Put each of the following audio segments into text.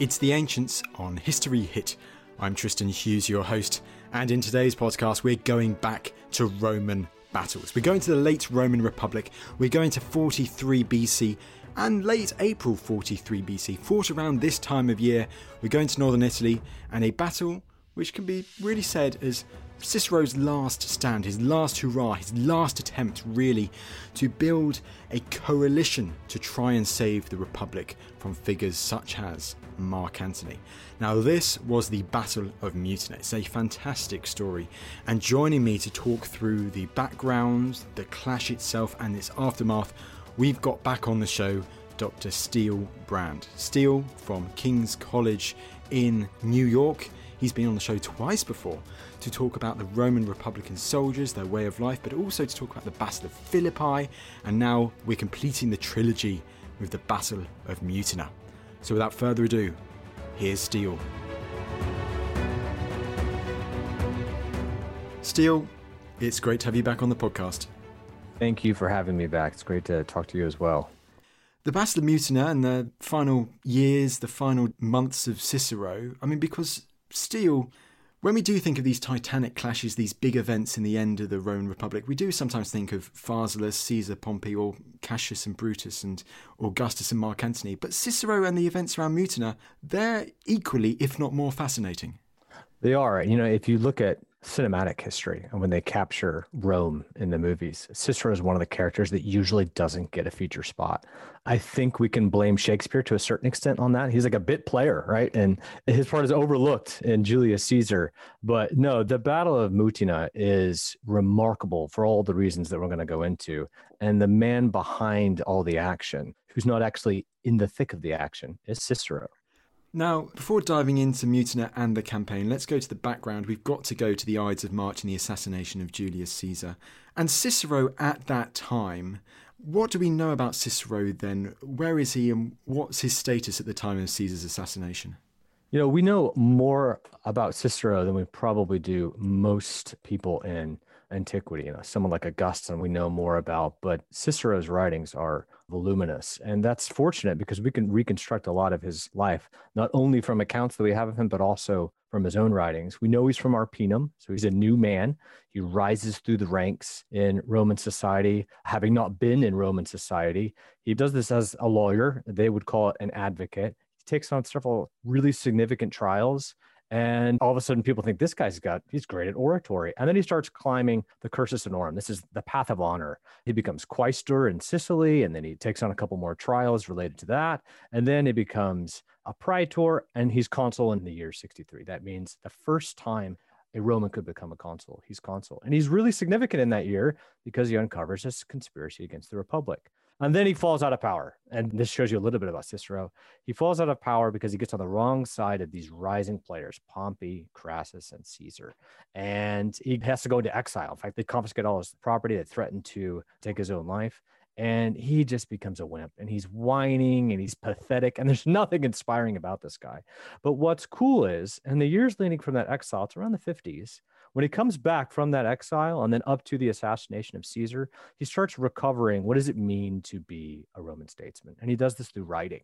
It's The Ancients on History Hit. I'm Tristan Hughes, your host, and in today's podcast, we're going back to Roman battles. We're going to the late Roman Republic, we're going to 43 BC and late April 43 BC, fought around this time of year. We're going to northern Italy, and a battle which can be really said as Cicero's last stand, his last hurrah, his last attempt really to build a coalition to try and save the Republic from figures such as Mark Antony. Now, this was the Battle of Mutina. It's a fantastic story, and joining me to talk through the background, the clash itself, and its aftermath, we've got back on the show Dr. Steele Brand. Steele from King's College in New York. He's been on the show twice before to talk about the Roman Republican soldiers, their way of life, but also to talk about the Battle of Philippi, and now we're completing the trilogy with the Battle of Mutina. So without further ado, here's Steele. Steele, it's great to have you back on the podcast. Thank you for having me back. It's great to talk to you as well. The Battle of Mutina and the final years, the final months of Cicero, I mean, because Steele when we do think of these titanic clashes, these big events in the end of the Roman Republic, we do sometimes think of Pharsalus, Caesar, Pompey, or Cassius and Brutus, and Augustus and Mark Antony. But Cicero and the events around Mutina, they're equally, if not more, fascinating. They are. You know, if you look at cinematic history and when they capture Rome in the movies. Cicero is one of the characters that usually doesn't get a feature spot. I think we can blame Shakespeare to a certain extent on that. He's like a bit player, right? And his part is overlooked in Julius Caesar. But no, the Battle of Mutina is remarkable for all the reasons that we're going to go into. And the man behind all the action, who's not actually in the thick of the action, is Cicero. Now, before diving into Mutina and the campaign, let's go to the background. We've got to go to the Ides of March and the assassination of Julius Caesar. And Cicero at that time, what do we know about Cicero then? Where is he and what's his status at the time of Caesar's assassination? You know, we know more about Cicero than we probably do most people in antiquity. You know, someone like Augustine we know more about, but Cicero's writings are voluminous. And that's fortunate because we can reconstruct a lot of his life, not only from accounts that we have of him, but also from his own writings. We know he's from Arpinum, so he's a new man. He rises through the ranks in Roman society, having not been in Roman society. He does this as a lawyer. They would call it an advocate. He takes on several really significant trials and all of a sudden, people think this guy's got, he's great at oratory. And then he starts climbing the cursus honorum. This is the path of honor. He becomes quaestor in Sicily, and then he takes on a couple more trials related to that. And then he becomes a praetor, and he's consul in the year 63. That means the first time a Roman could become a consul. He's consul. And he's really significant in that year because he uncovers this conspiracy against the Republic. And then he falls out of power. And this shows you a little bit about Cicero. He falls out of power because he gets on the wrong side of these rising players, Pompey, Crassus, and Caesar. And he has to go into exile. In fact, they confiscate all his property, they threaten to take his own life. And he just becomes a wimp and he's whining and he's pathetic. And there's nothing inspiring about this guy. But what's cool is, in the years leading from that exile, it's around the 50s, when he comes back from that exile and then up to the assassination of Caesar, he starts recovering what does it mean to be a Roman statesman? And he does this through writing.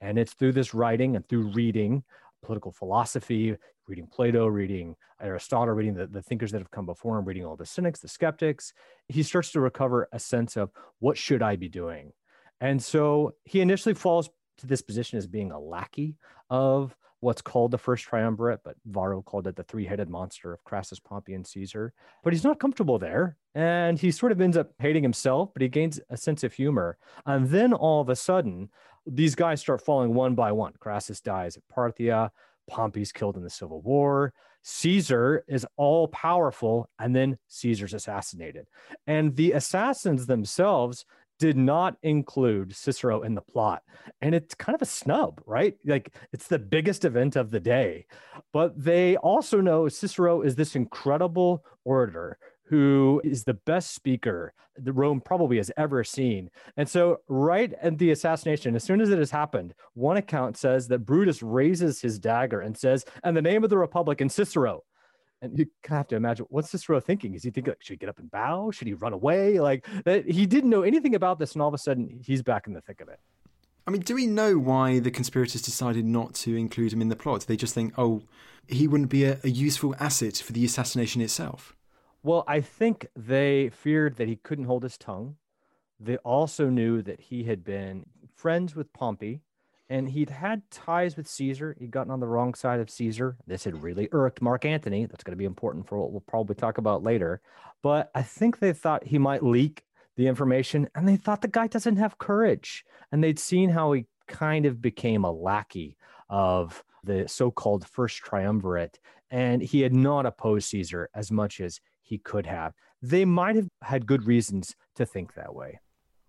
And it's through this writing and through reading political philosophy, reading Plato, reading Aristotle, reading the, the thinkers that have come before him, reading all the cynics, the skeptics. He starts to recover a sense of what should I be doing? And so he initially falls to this position as being a lackey of what's called the first triumvirate, but Varro called it the three headed monster of Crassus, Pompey, and Caesar. But he's not comfortable there. And he sort of ends up hating himself, but he gains a sense of humor. And then all of a sudden, these guys start falling one by one. Crassus dies at Parthia. Pompey's killed in the Civil War. Caesar is all powerful, and then Caesar's assassinated. And the assassins themselves did not include Cicero in the plot. And it's kind of a snub, right? Like it's the biggest event of the day. But they also know Cicero is this incredible orator who is the best speaker the Rome probably has ever seen. And so, right at the assassination, as soon as it has happened, one account says that Brutus raises his dagger and says, "And the name of the Republic and Cicero." And you kind of have to imagine what's Cicero thinking? Is he thinking like, should he get up and bow? Should he run away? Like that he didn't know anything about this, and all of a sudden he's back in the thick of it. I mean, do we know why the conspirators decided not to include him in the plot? They just think, oh, he wouldn't be a, a useful asset for the assassination itself. Well, I think they feared that he couldn't hold his tongue. They also knew that he had been friends with Pompey and he'd had ties with Caesar. He'd gotten on the wrong side of Caesar. This had really irked Mark Antony. That's going to be important for what we'll probably talk about later. But I think they thought he might leak the information and they thought the guy doesn't have courage. And they'd seen how he kind of became a lackey of the so called first triumvirate. And he had not opposed Caesar as much as he could have. They might have had good reasons to think that way.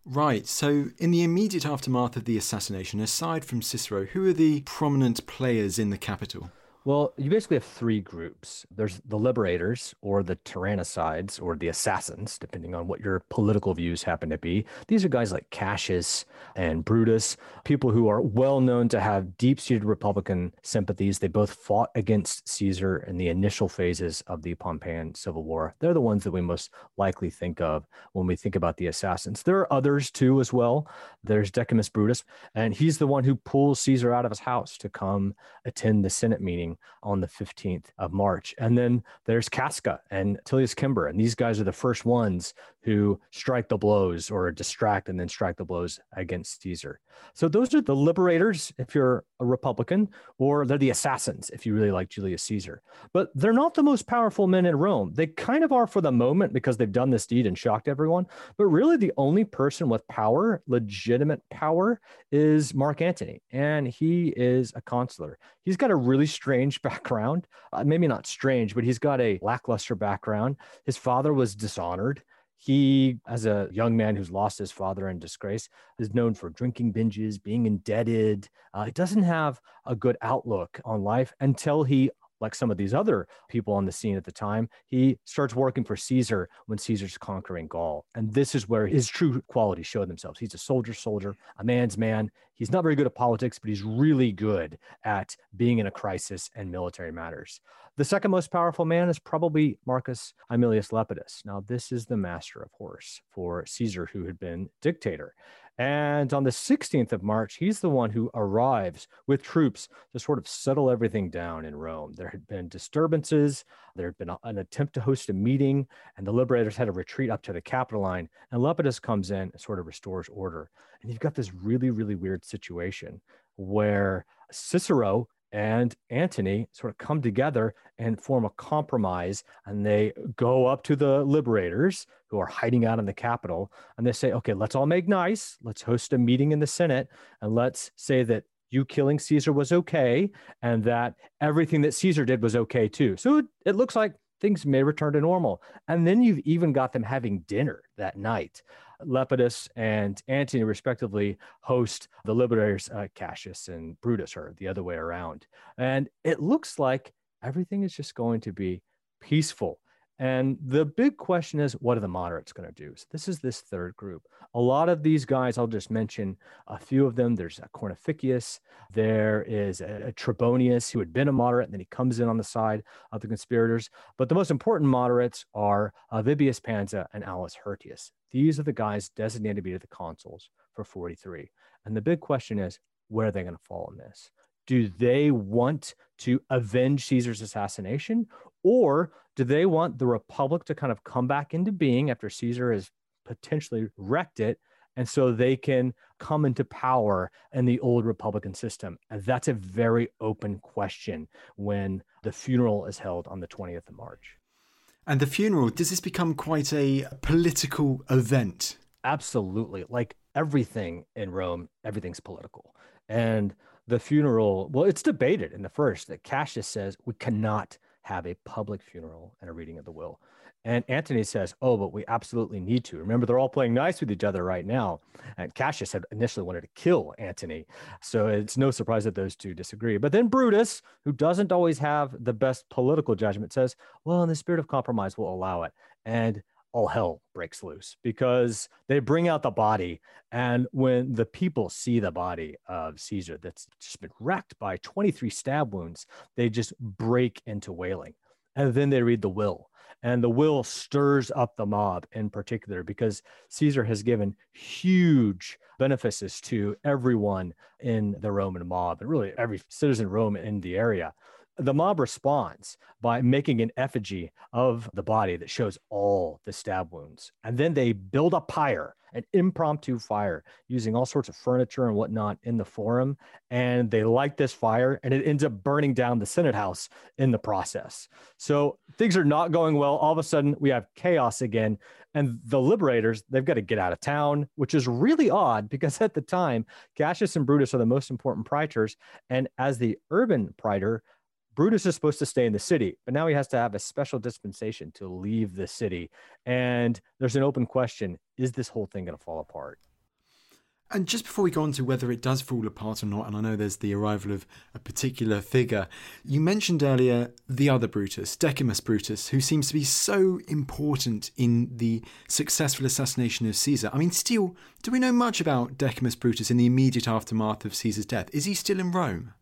Right, so in the immediate aftermath of the assassination, aside from Cicero, who are the prominent players in the capital? Well, you basically have three groups. There's the liberators or the tyrannicides or the assassins, depending on what your political views happen to be. These are guys like Cassius and Brutus, people who are well known to have deep seated Republican sympathies. They both fought against Caesar in the initial phases of the Pompeian Civil War. They're the ones that we most likely think of when we think about the assassins. There are others too, as well. There's Decimus Brutus, and he's the one who pulls Caesar out of his house to come attend the Senate meeting on the 15th of March. And then there's Casca and Tillius Cimber. And these guys are the first ones who strike the blows or distract and then strike the blows against Caesar. So those are the liberators if you're a Republican, or they're the assassins if you really like Julius Caesar. But they're not the most powerful men in Rome. They kind of are for the moment because they've done this deed and shocked everyone. But really, the only person with power, legitimate power, is Mark Antony. And he is a consular. He's got a really strange background. Uh, maybe not strange, but he's got a lackluster background. His father was dishonored. He, as a young man who's lost his father in disgrace, is known for drinking binges, being indebted. Uh, he doesn't have a good outlook on life until he like some of these other people on the scene at the time, he starts working for Caesar when Caesar's conquering Gaul. And this is where his true qualities show themselves. He's a soldier, soldier, a man's man. He's not very good at politics, but he's really good at being in a crisis and military matters. The second most powerful man is probably Marcus Aemilius Lepidus. Now, this is the master of horse for Caesar, who had been dictator. And on the 16th of March, he's the one who arrives with troops to sort of settle everything down in Rome. There had been disturbances, there had been a, an attempt to host a meeting, and the liberators had to retreat up to the Capitoline. And Lepidus comes in and sort of restores order. And you've got this really, really weird situation where Cicero and Antony sort of come together and form a compromise. And they go up to the liberators who are hiding out in the Capitol and they say, okay, let's all make nice. Let's host a meeting in the Senate and let's say that you killing Caesar was okay and that everything that Caesar did was okay too. So it, it looks like things may return to normal. And then you've even got them having dinner that night. Lepidus and Antony, respectively, host the liberators, uh, Cassius and Brutus, or the other way around. And it looks like everything is just going to be peaceful. And the big question is, what are the moderates going to do? So this is this third group. A lot of these guys, I'll just mention a few of them. There's a Cornificius. There is a, a Trebonius who had been a moderate, and then he comes in on the side of the conspirators. But the most important moderates are uh, Vibius Pansa and Aulus Hirtius. These are the guys designated to be the consuls for 43. And the big question is, where are they going to fall in this? Do they want to avenge Caesar's assassination? Or do they want the Republic to kind of come back into being after Caesar has potentially wrecked it? And so they can come into power in the old Republican system. And that's a very open question when the funeral is held on the 20th of March. And the funeral, does this become quite a political event? Absolutely. Like everything in Rome, everything's political. And the funeral, well, it's debated in the first that Cassius says we cannot have a public funeral and a reading of the will. And Antony says, Oh, but we absolutely need to. Remember, they're all playing nice with each other right now. And Cassius had initially wanted to kill Antony. So it's no surprise that those two disagree. But then Brutus, who doesn't always have the best political judgment, says, Well, in the spirit of compromise, we'll allow it. And all hell breaks loose because they bring out the body. And when the people see the body of Caesar that's just been wrecked by 23 stab wounds, they just break into wailing. And then they read the will. And the will stirs up the mob in particular because Caesar has given huge benefices to everyone in the Roman mob and really every citizen Rome in the area the mob responds by making an effigy of the body that shows all the stab wounds. And then they build a pyre, an impromptu fire, using all sorts of furniture and whatnot in the forum. And they light this fire, and it ends up burning down the Senate House in the process. So things are not going well. All of a sudden, we have chaos again. And the liberators, they've got to get out of town, which is really odd because at the time, Cassius and Brutus are the most important praetors. And as the urban praetor, Brutus is supposed to stay in the city, but now he has to have a special dispensation to leave the city. And there's an open question is this whole thing going to fall apart? And just before we go on to whether it does fall apart or not, and I know there's the arrival of a particular figure, you mentioned earlier the other Brutus, Decimus Brutus, who seems to be so important in the successful assassination of Caesar. I mean, still, do we know much about Decimus Brutus in the immediate aftermath of Caesar's death? Is he still in Rome?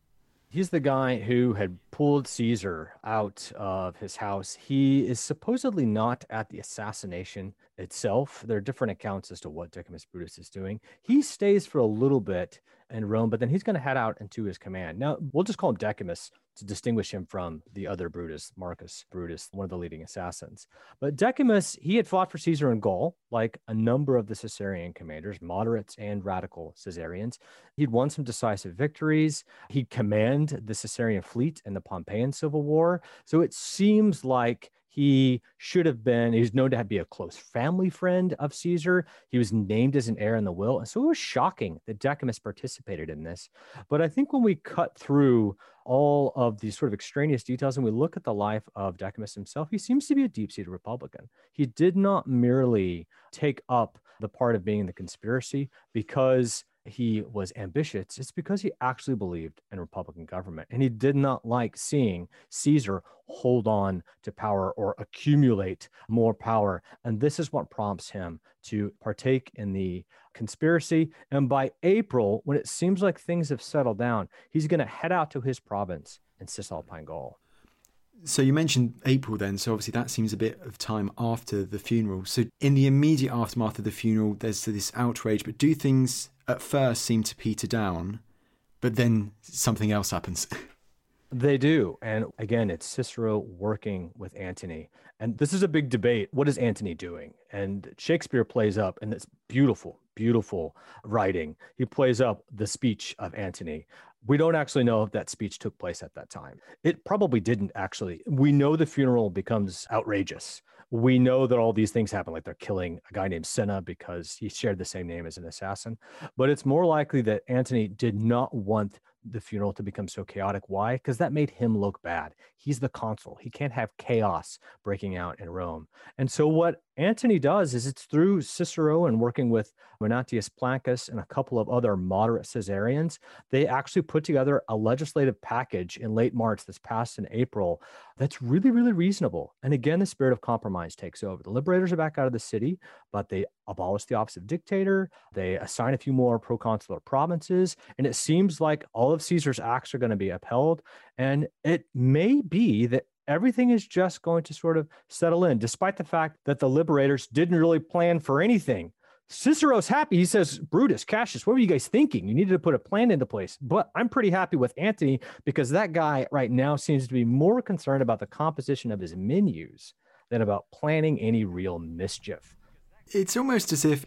He's the guy who had pulled Caesar out of his house. He is supposedly not at the assassination itself. There are different accounts as to what Decimus Brutus is doing. He stays for a little bit in Rome, but then he's going to head out into his command. Now, we'll just call him Decimus to distinguish him from the other Brutus, Marcus Brutus, one of the leading assassins. But Decimus, he had fought for Caesar in Gaul, like a number of the Caesarian commanders, moderates and radical Caesarians. He'd won some decisive victories. He'd command the Caesarian fleet in the Pompeian Civil War. So it seems like he should have been, he was known to be a close family friend of Caesar. He was named as an heir in the will. And so it was shocking that Decimus participated in this. But I think when we cut through all of these sort of extraneous details and we look at the life of Decimus himself, he seems to be a deep seated Republican. He did not merely take up the part of being in the conspiracy because he was ambitious, it's because he actually believed in Republican government. And he did not like seeing Caesar hold on to power or accumulate more power. And this is what prompts him to partake in the conspiracy. And by April, when it seems like things have settled down, he's going to head out to his province in Cisalpine Gaul. So you mentioned April then, so obviously that seems a bit of time after the funeral. So in the immediate aftermath of the funeral, there's this outrage, but do things at first seem to peter down, but then something else happens. They do. And again, it's Cicero working with Antony. And this is a big debate. What is Antony doing? And Shakespeare plays up, and it's beautiful, beautiful writing. He plays up the speech of Antony. We don't actually know if that speech took place at that time. It probably didn't actually. We know the funeral becomes outrageous we know that all these things happen, like they're killing a guy named Cinna because he shared the same name as an assassin. But it's more likely that Antony did not want the funeral to become so chaotic. Why? Because that made him look bad. He's the consul. He can't have chaos breaking out in Rome. And so what Antony does is it's through Cicero and working with Munatius Plancus and a couple of other moderate Caesarians, they actually put together a legislative package in late March that's passed in April that's really, really reasonable. And again, the spirit of compromise takes over. The liberators are back out of the city, but they abolish the office of dictator. They assign a few more proconsular provinces. And it seems like all of Caesar's acts are going to be upheld. And it may be that everything is just going to sort of settle in, despite the fact that the liberators didn't really plan for anything Cicero's happy. He says, Brutus, Cassius, what were you guys thinking? You needed to put a plan into place. But I'm pretty happy with Antony because that guy right now seems to be more concerned about the composition of his menus than about planning any real mischief. It's almost as if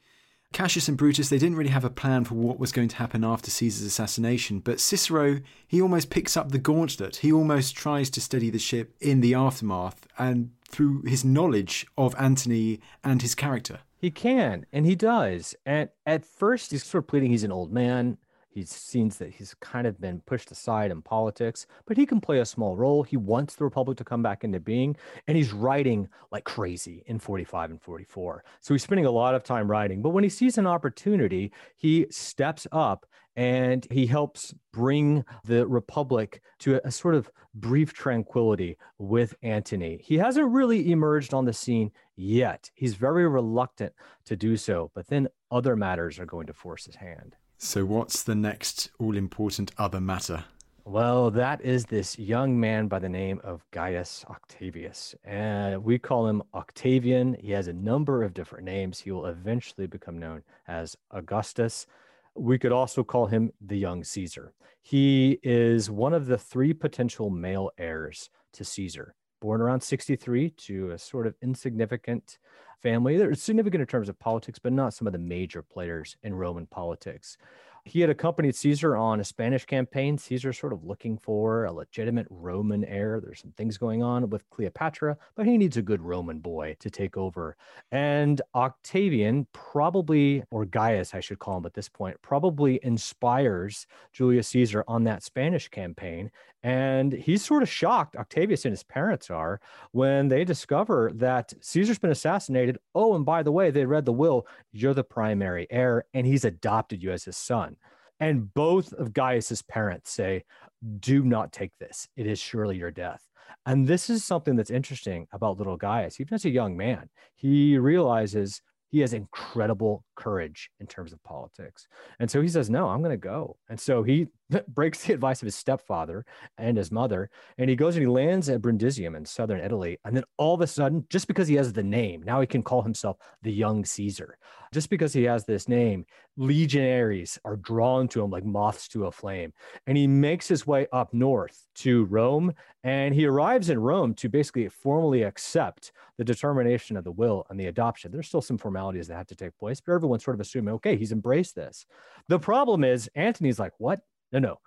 Cassius and Brutus, they didn't really have a plan for what was going to happen after Caesar's assassination, but Cicero, he almost picks up the gauntlet. He almost tries to steady the ship in the aftermath and through his knowledge of Antony and his character. He can, and he does. And at first, he's sort of pleading he's an old man. He seems that he's kind of been pushed aside in politics, but he can play a small role. He wants the Republic to come back into being, and he's writing like crazy in 45 and 44. So he's spending a lot of time writing. But when he sees an opportunity, he steps up and he helps bring the Republic to a, sort of brief tranquility with Antony. He hasn't really emerged on the scene yet. He's very reluctant to do so, but then other matters are going to force his hand. So, what's the next all important other matter? Well, that is this young man by the name of Gaius Octavius. And we call him Octavian. He has a number of different names. He will eventually become known as Augustus. We could also call him the young Caesar. He is one of the three potential male heirs to Caesar, born around 63 to a sort of insignificant family. They're significant in terms of politics, but not some of the major players in Roman politics. He had accompanied Caesar on a Spanish campaign. Caesar sort of looking for a legitimate Roman heir. There's some things going on with Cleopatra, but he needs a good Roman boy to take over. And Octavian probably, or Gaius, I should call him at this point, probably inspires Julius Caesar on that Spanish campaign. And he's sort of shocked, Octavius and his parents are, when they discover that Caesar's been assassinated. Oh, and by the way, they read the will. You're the primary heir, and he's adopted you as his son. And both of Gaius's parents say, Do not take this. It is surely your death. And this is something that's interesting about little Gaius. Even as a young man, he realizes he has incredible courage in terms of politics. And so he says, No, I'm going to go. And so he breaks the advice of his stepfather and his mother, and he goes and he lands at Brundisium in southern Italy. And then all of a sudden, just because he has the name, now he can call himself the young Caesar. Just because he has this name, legionaries are drawn to him like moths to a flame. And he makes his way up north to Rome, and he arrives in Rome to basically formally accept the determination of the will and the adoption. There's still some formalities that have to take place, but everyone's sort of assuming, okay, he's embraced this. The problem is, Antony's like, what? No, no.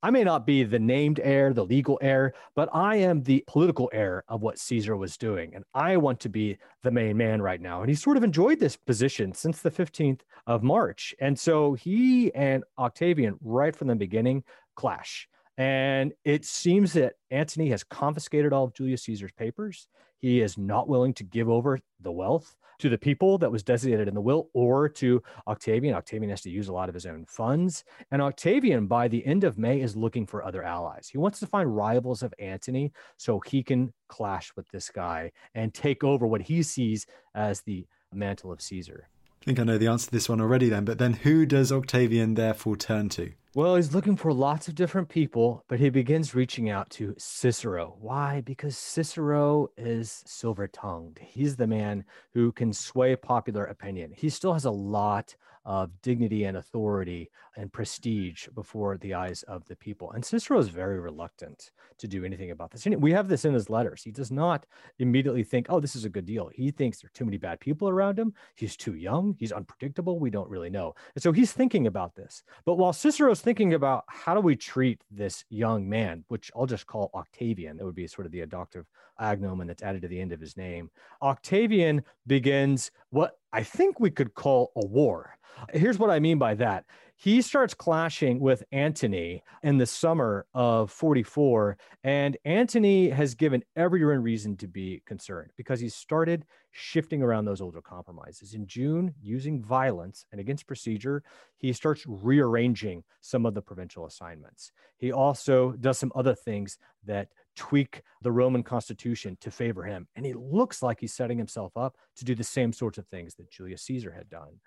I may not be the named heir, the legal heir, but I am the political heir of what Caesar was doing. And I want to be the main man right now. And he sort of enjoyed this position since the 15th of March. And so he and Octavian, right from the beginning, clash. And it seems that Antony has confiscated all of Julius Caesar's papers. He is not willing to give over the wealth to the people that was designated in the will or to Octavian. Octavian has to use a lot of his own funds. And Octavian, by the end of May, is looking for other allies. He wants to find rivals of Antony so he can clash with this guy and take over what he sees as the mantle of Caesar. I think I know the answer to this one already then, but then who does Octavian therefore turn to? Well, he's looking for lots of different people, but he begins reaching out to Cicero. Why? Because Cicero is silver tongued. He's the man who can sway popular opinion. He still has a lot of dignity and authority and prestige before the eyes of the people. And Cicero is very reluctant to do anything about this. We have this in his letters. He does not immediately think, oh, this is a good deal. He thinks there are too many bad people around him. He's too young. He's unpredictable. We don't really know. And so he's thinking about this. But while Cicero's thinking about how do we treat this young man, which I'll just call Octavian, that would be sort of the adoptive agnomen that's added to the end of his name, Octavian begins what I think we could call a war. Here's what I mean by that. He starts clashing with Antony in the summer of 44, and Antony has given everyone reason to be concerned because he started shifting around those older compromises. In June, using violence and against procedure, he starts rearranging some of the provincial assignments. He also does some other things that tweak the Roman constitution to favor him. And he looks like he's setting himself up to do the same sorts of things that Julius Caesar had done.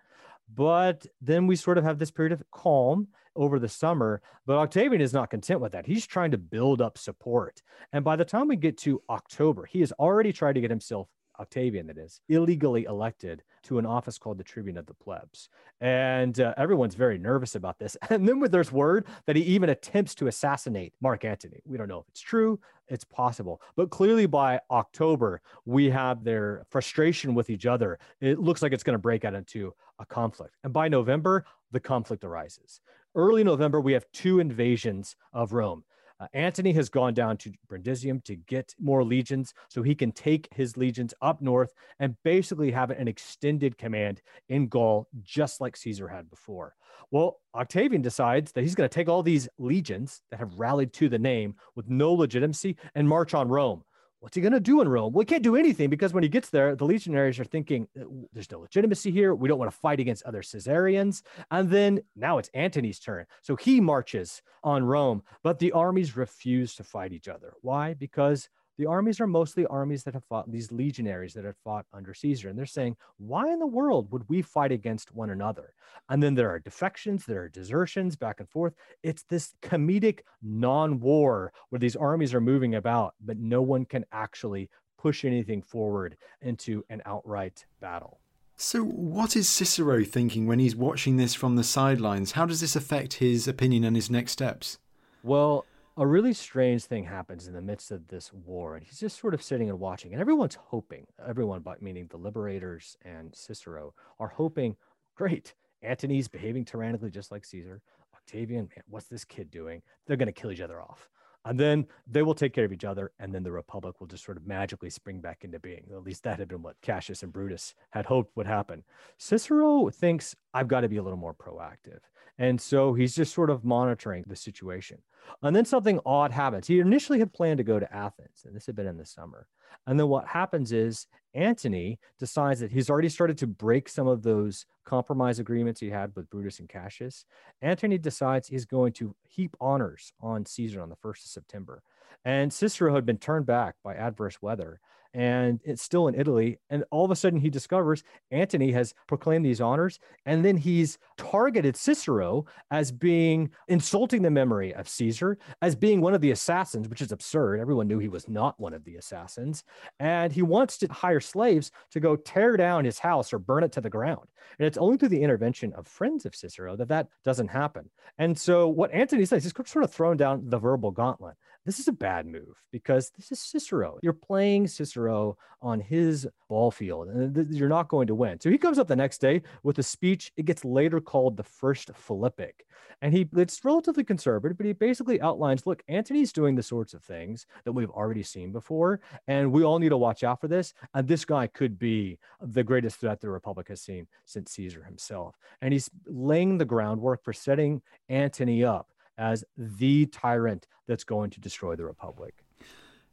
But then we sort of have this period of calm over the summer. But Octavian is not content with that. He's trying to build up support. And by the time we get to October, he has already tried to get himself Octavian, that is, illegally elected to an office called the Tribune of the Plebs. And uh, everyone's very nervous about this. And then there's word that he even attempts to assassinate Mark Antony. We don't know if it's true, it's possible. But clearly by October, we have their frustration with each other. It looks like it's going to break out into a conflict. And by November, the conflict arises. Early November, we have two invasions of Rome. Uh, Antony has gone down to Brundisium to get more legions so he can take his legions up north and basically have an extended command in Gaul, just like Caesar had before. Well, Octavian decides that he's going to take all these legions that have rallied to the name with no legitimacy and march on Rome what's he going to do in Rome? Well, he can't do anything because when he gets there, the legionaries are thinking uh, there's no legitimacy here. We don't want to fight against other Caesarians. And then now it's Antony's turn. So he marches on Rome, but the armies refuse to fight each other. Why? Because the armies are mostly armies that have fought these legionaries that have fought under Caesar. And they're saying, why in the world would we fight against one another? And then there are defections, there are desertions back and forth. It's this comedic non war where these armies are moving about, but no one can actually push anything forward into an outright battle. So, what is Cicero thinking when he's watching this from the sidelines? How does this affect his opinion and his next steps? Well, a really strange thing happens in the midst of this war, and he's just sort of sitting and watching. And everyone's hoping, everyone, but meaning the liberators and Cicero, are hoping, great, Antony's behaving tyrannically just like Caesar. Octavian, man, what's this kid doing? They're going to kill each other off. And then they will take care of each other, and then the Republic will just sort of magically spring back into being. At least that had been what Cassius and Brutus had hoped would happen. Cicero thinks, I've got to be a little more proactive. And so he's just sort of monitoring the situation. And then something odd happens. He initially had planned to go to Athens, and this had been in the summer. And then what happens is Antony decides that he's already started to break some of those compromise agreements he had with Brutus and Cassius. Antony decides he's going to heap honors on Caesar on the 1st of September. And Cicero had been turned back by adverse weather and it's still in Italy. And all of a sudden, he discovers Antony has proclaimed these honors, and then he's targeted Cicero as being insulting the memory of Caesar, as being one of the assassins, which is absurd. Everyone knew he was not one of the assassins. And he wants to hire slaves to go tear down his house or burn it to the ground. And it's only through the intervention of friends of Cicero that that doesn't happen. And so, what Antony says, he's sort of thrown down the verbal gauntlet. This is a bad move because this is Cicero. You're playing Cicero on his ball field, and you're not going to win. So he comes up the next day with a speech. It gets later called the First Philippic, and he it's relatively conservative, but he basically outlines: look, Antony's doing the sorts of things that we've already seen before, and we all need to watch out for this. And this guy could be the greatest threat the Republic has seen since Caesar himself, and he's laying the groundwork for setting Antony up as the tyrant that's going to destroy the Republic.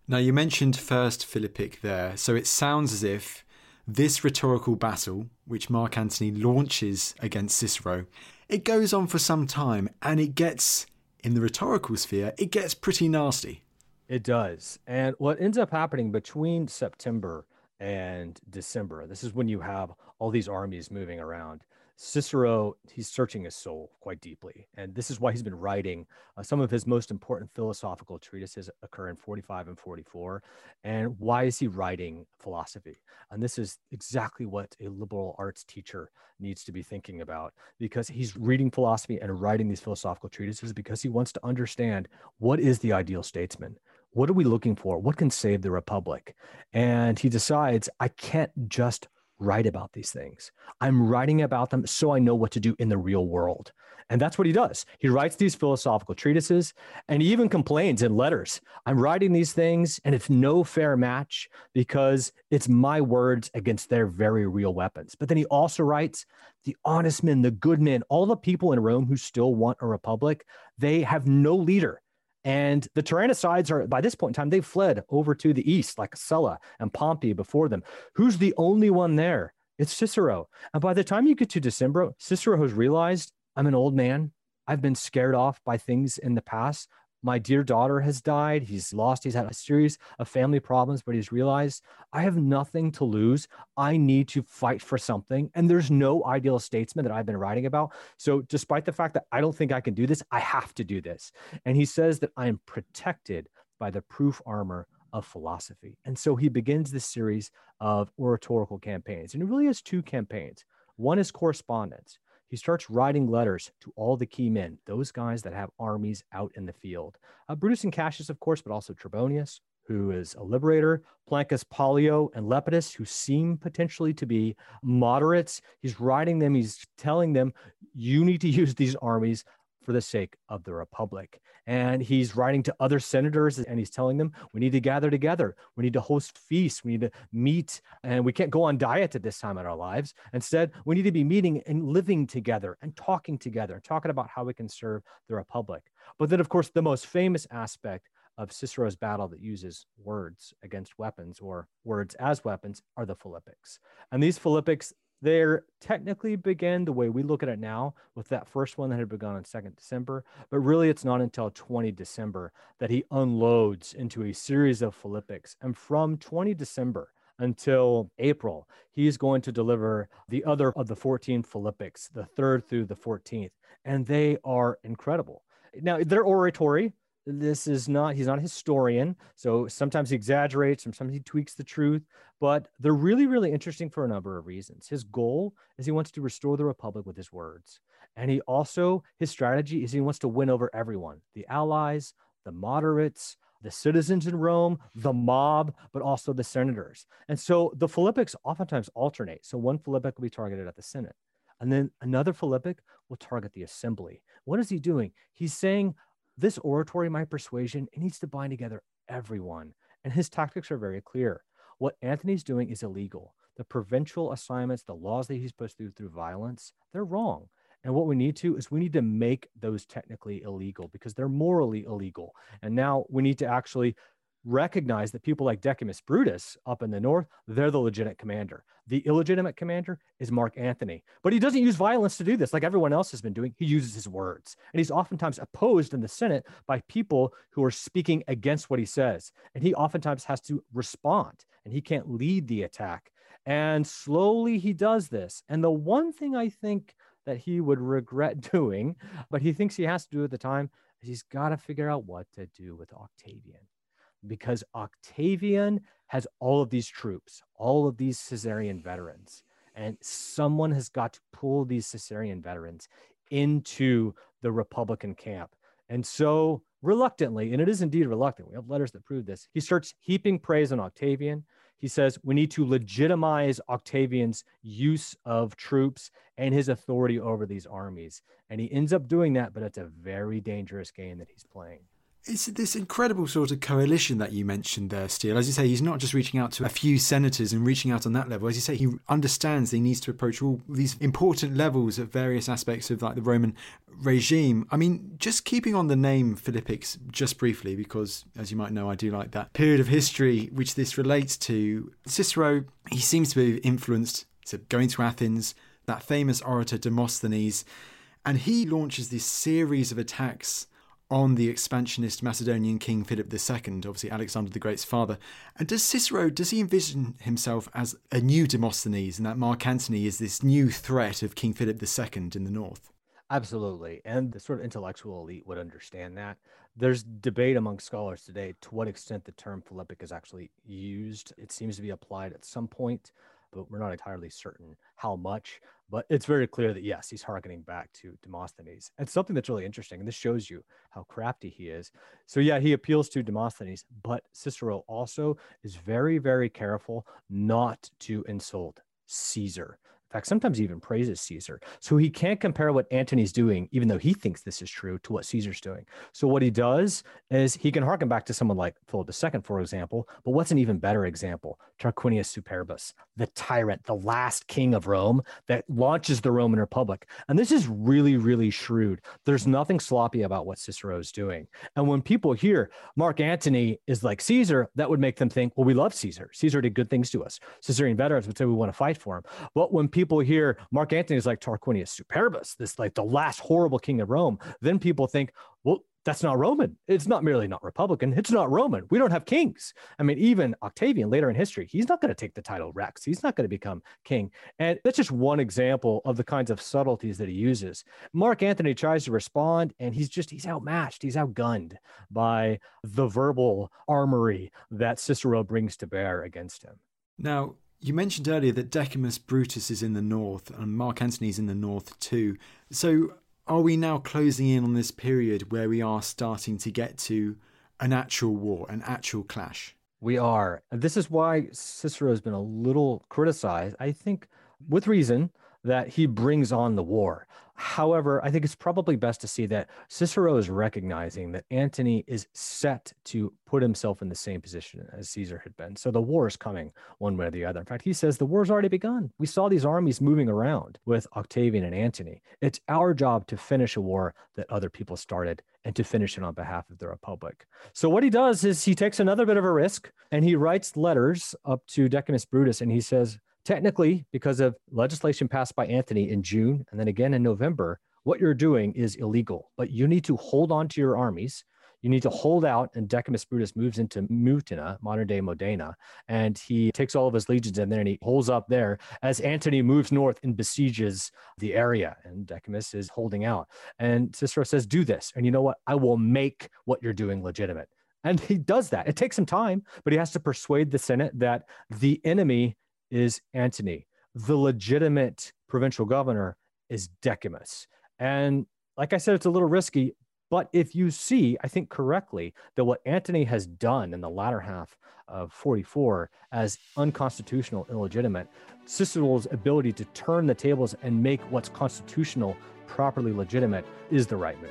Now, you mentioned First Philippic there, so it sounds as if this rhetorical battle, which Mark Antony launches against Cicero, it goes on for some time and it gets, in the rhetorical sphere, it gets pretty nasty. It does. And what ends up happening between September and December, this is when you have all these armies moving around. Cicero, he's searching his soul quite deeply. And this is why he's been writing uh, some of his most important philosophical treatises occur in 45 and 44. And why is he writing philosophy? And this is exactly what a liberal arts teacher needs to be thinking about because he's reading philosophy and writing these philosophical treatises because he wants to understand what is the ideal statesman? What are we looking for? What can save the republic? And he decides, I can't just write about these things. I'm writing about them so I know what to do in the real world. And that's what he does. He writes these philosophical treatises and he even complains in letters I'm writing these things and it's no fair match because it's my words against their very real weapons. But then he also writes the honest men, the good men, all the people in Rome who still want a republic, they have no leader. And the Tyrannicides are, by this point in time, they've fled over to the east, like Sulla and Pompey before them. Who's the only one there? It's Cicero. And by the time you get to December, Cicero has realized I'm an old man. I've been scared off by things in the past my dear daughter has died. He's lost, he's had a series of family problems, but he's realized I have nothing to lose. I need to fight for something. And there's no ideal statesman that I've been writing about. So, despite the fact that I don't think I can do this, I have to do this. And he says that I am protected by the proof armor of philosophy. And so he begins this series of oratorical campaigns. And it really has two campaigns. One is correspondence. He starts writing letters to all the key men, those guys that have armies out in the field. Uh, Brutus and Cassius, of course, but also Trebonius, who is a liberator, Plancus Pollio and Lepidus, who seem potentially to be moderates. He's writing them, he's telling them, you need to use these armies for the sake of the republic. And he's writing to other senators and he's telling them, we need to gather together. We need to host feasts. We need to meet. And we can't go on diet at this time in our lives. Instead, we need to be meeting and living together and talking together and talking about how we can serve the republic. But then, of course, the most famous aspect of Cicero's battle that uses words against weapons or words as weapons are the Philippics. And these Philippics, they're technically began the way we look at it now with that first one that had begun on 2nd December, but really it's not until 20 December that he unloads into a series of Philippics. And from 20 December until April, he's going to deliver the other of the 14 Philippics, the third through the 14th, and they are incredible. Now, they're oratory, this is not he's not a historian so sometimes he exaggerates sometimes he tweaks the truth but they're really really interesting for a number of reasons his goal is he wants to restore the republic with his words and he also his strategy is he wants to win over everyone the allies the moderates the citizens in Rome, the mob, but also the senators. And so the Philippics oftentimes alternate. So one Philippic will be targeted at the Senate, and then another Philippic will target the assembly. What is he doing? He's saying, this oratory, my persuasion, it needs to bind together everyone. And his tactics are very clear. What Antony's doing is illegal. The provincial assignments, the laws that he's pushed through through violence, they're wrong. And what we need to is we need to make those technically illegal because they're morally illegal. And now we need to actually recognize that people like Decimus Brutus up in the north, they're the legitimate commander. The illegitimate commander is Mark Antony, but he doesn't use violence to do this like everyone else has been doing. He uses his words. And he's oftentimes opposed in the Senate by people who are speaking against what he says. And he oftentimes has to respond and he can't lead the attack. And slowly he does this. And the one thing I think that he would regret doing, but he thinks he has to do at the time, is he's got to figure out what to do with Octavian because Octavian has all of these troops, all of these Caesarian veterans, and someone has got to pull these Caesarian veterans into the Republican camp. And so, reluctantly, and it is indeed reluctant, we have letters that prove this, he starts heaping praise on Octavian. He says we need to legitimize Octavian's use of troops and his authority over these armies. And he ends up doing that, but it's a very dangerous game that he's playing it's this incredible sort of coalition that you mentioned there, Steele. As you say, he's not just reaching out to a few senators and reaching out on that level. As you say, he understands he needs to approach all these important levels of various aspects of like the Roman regime. I mean, just keeping on the name Philippics just briefly, because as you might know, I do like that period of history which this relates to. Cicero, he seems to be influenced. So going to Athens, that famous orator Demosthenes, and he launches this series of attacks on the expansionist Macedonian king Philip II, obviously Alexander the Great's father. And does Cicero, does he envision himself as a new Demosthenes and that Mark Antony is this new threat of King Philip II in the north? Absolutely. And the sort of intellectual elite would understand that. There's debate among scholars today to what extent the term Philippic is actually used. It seems to be applied at some point but we're not entirely certain how much. But it's very clear that yes, he's harkening back to Demosthenes. And something that's really interesting, and this shows you how crafty he is. So yeah, he appeals to Demosthenes, but Cicero also is very, very careful not to insult Caesar. In fact, sometimes he even praises Caesar. So he can't compare what Antony's doing, even though he thinks this is true, to what Caesar's doing. So what he does is he can harken back to someone like Philip II, for example. But what's an even better example? Tarquinius Superbus, the tyrant, the last king of Rome that launches the Roman Republic. And this is really, really shrewd. There's nothing sloppy about what Cicero is doing. And when people hear Mark Antony is like Caesar, that would make them think, well, we love Caesar. Caesar did good things to us. Caesarian veterans would say we want to fight for him. But when people hear Mark Antony is like Tarquinius Superbus, this like the last horrible king of Rome, then people think, well, that's not Roman. It's not merely not Republican. It's not Roman. We don't have kings. I mean, even Octavian later in history, he's not going to take the title Rex. He's not going to become king. And that's just one example of the kinds of subtleties that he uses. Mark Antony tries to respond, and he's just, he's outmatched. He's outgunned by the verbal armory that Cicero brings to bear against him. Now, you mentioned earlier that Decimus Brutus is in the north and Mark Antony's in the north too. So are we now closing in on this period where we are starting to get to an actual war, an actual clash? We are. And this is why Cicero has been a little criticized, I think with reason, that he brings on the war. However, I think it's probably best to see that Cicero is recognizing that Antony is set to put himself in the same position as Caesar had been. So the war is coming one way or the other. In fact, he says the war's already begun. We saw these armies moving around with Octavian and Antony. It's our job to finish a war that other people started and to finish it on behalf of the Republic. So what he does is he takes another bit of a risk and he writes letters up to Decimus Brutus and he says, Technically, because of legislation passed by Antony in June and then again in November, what you're doing is illegal, but you need to hold on to your armies. You need to hold out, and Decimus Brutus moves into Mutina, modern day Modena, and he takes all of his legions and then he holds up there as Antony moves north and besieges the area. And Decimus is holding out. And Cicero says, Do this. And you know what? I will make what you're doing legitimate. And he does that. It takes some time, but he has to persuade the Senate that the enemy is Antony. The legitimate provincial governor is Decimus. And like I said, it's a little risky, but if you see, I think correctly, that what Antony has done in the latter half of 44 as unconstitutional, illegitimate, Cicero's ability to turn the tables and make what's constitutional properly legitimate is the right move.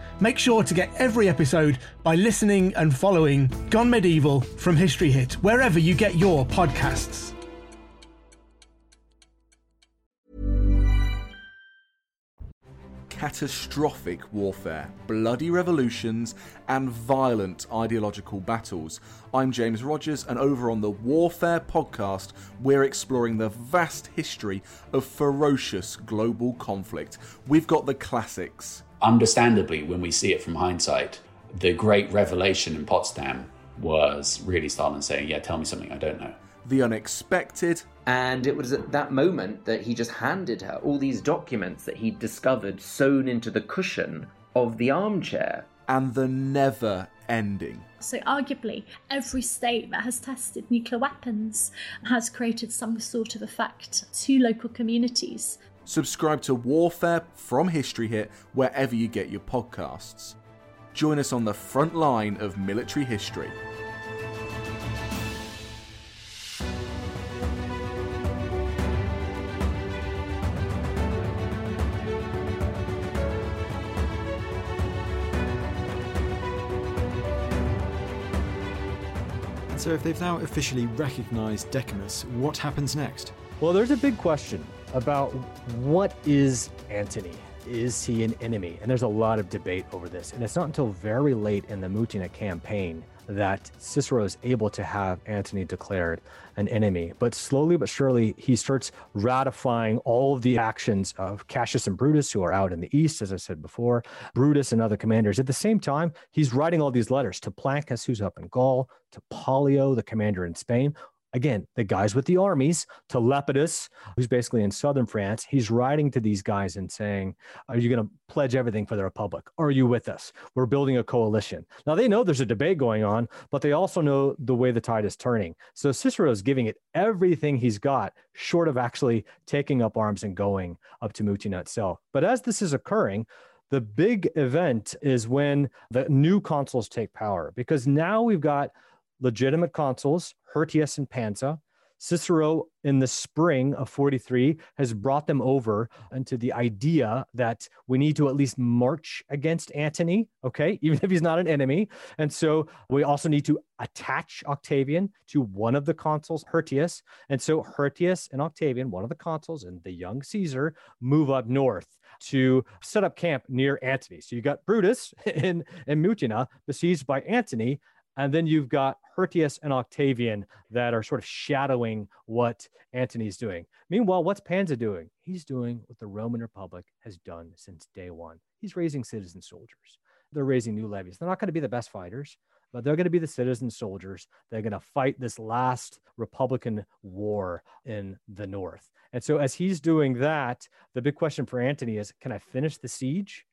Make sure to get every episode by listening and following Gone Medieval from History Hit, wherever you get your podcasts. Catastrophic warfare, bloody revolutions, and violent ideological battles. I'm James Rogers, and over on the Warfare podcast, we're exploring the vast history of ferocious global conflict. We've got the classics understandably, when we see it from hindsight, the great revelation in Potsdam was really Stalin saying, Yeah, tell me something I don't know. The unexpected. And it was at that moment that he just handed her all these documents that he'd discovered sewn into the cushion of the armchair. And the never ending. So, arguably, every state that has tested nuclear weapons has created some sort of effect to local communities. Subscribe to Warfare from History Hit wherever you get your podcasts. Join us on the front line of military history. So, if they've now officially recognized Decimus, what happens next? Well, there's a big question about what is Antony? Is he an enemy? And there's a lot of debate over this. And it's not until very late in the Mutina campaign that Cicero is able to have Antony declared an enemy. But slowly but surely, he starts ratifying all of the actions of Cassius and Brutus, who are out in the east, as I said before, Brutus and other commanders. At the same time, he's writing all these letters to Plancus, who's up in Gaul, to Pollio, the commander in Spain, again, the guys with the armies, to Lepidus, who's basically in southern France. He's writing to these guys and saying, Are you going to pledge everything for the Republic? Are you with us? We're building a coalition. Now, they know there's a debate going on, but they also know the way the tide is turning. So Cicero is giving it everything he's got, short of actually taking up arms and going up to Mutina itself. But as this is occurring, the big event is when the new consuls take power, because now we've got legitimate consuls, Hirtius and Pansa. Cicero, in the spring of 43, has brought them over into the idea that we need to at least march against Antony, okay, even if he's not an enemy. And so we also need to attach Octavian to one of the consuls, Hirtius. And so Hirtius and Octavian, one of the consuls, and the young Caesar move up north to set up camp near Antony. So you got Brutus in, in Mutina besieged by Antony. And then you've got Hirtius and Octavian that are sort of shadowing what Antony's doing. Meanwhile, what's Pansa doing? He's doing what the Roman Republic has done since day one. He's raising citizen soldiers. They're raising new levies. They're not going to be the best fighters, but they're going to be the citizen soldiers. They're going to fight this last Republican war in the North. And so, as he's doing that, the big question for Antony is can I finish the siege?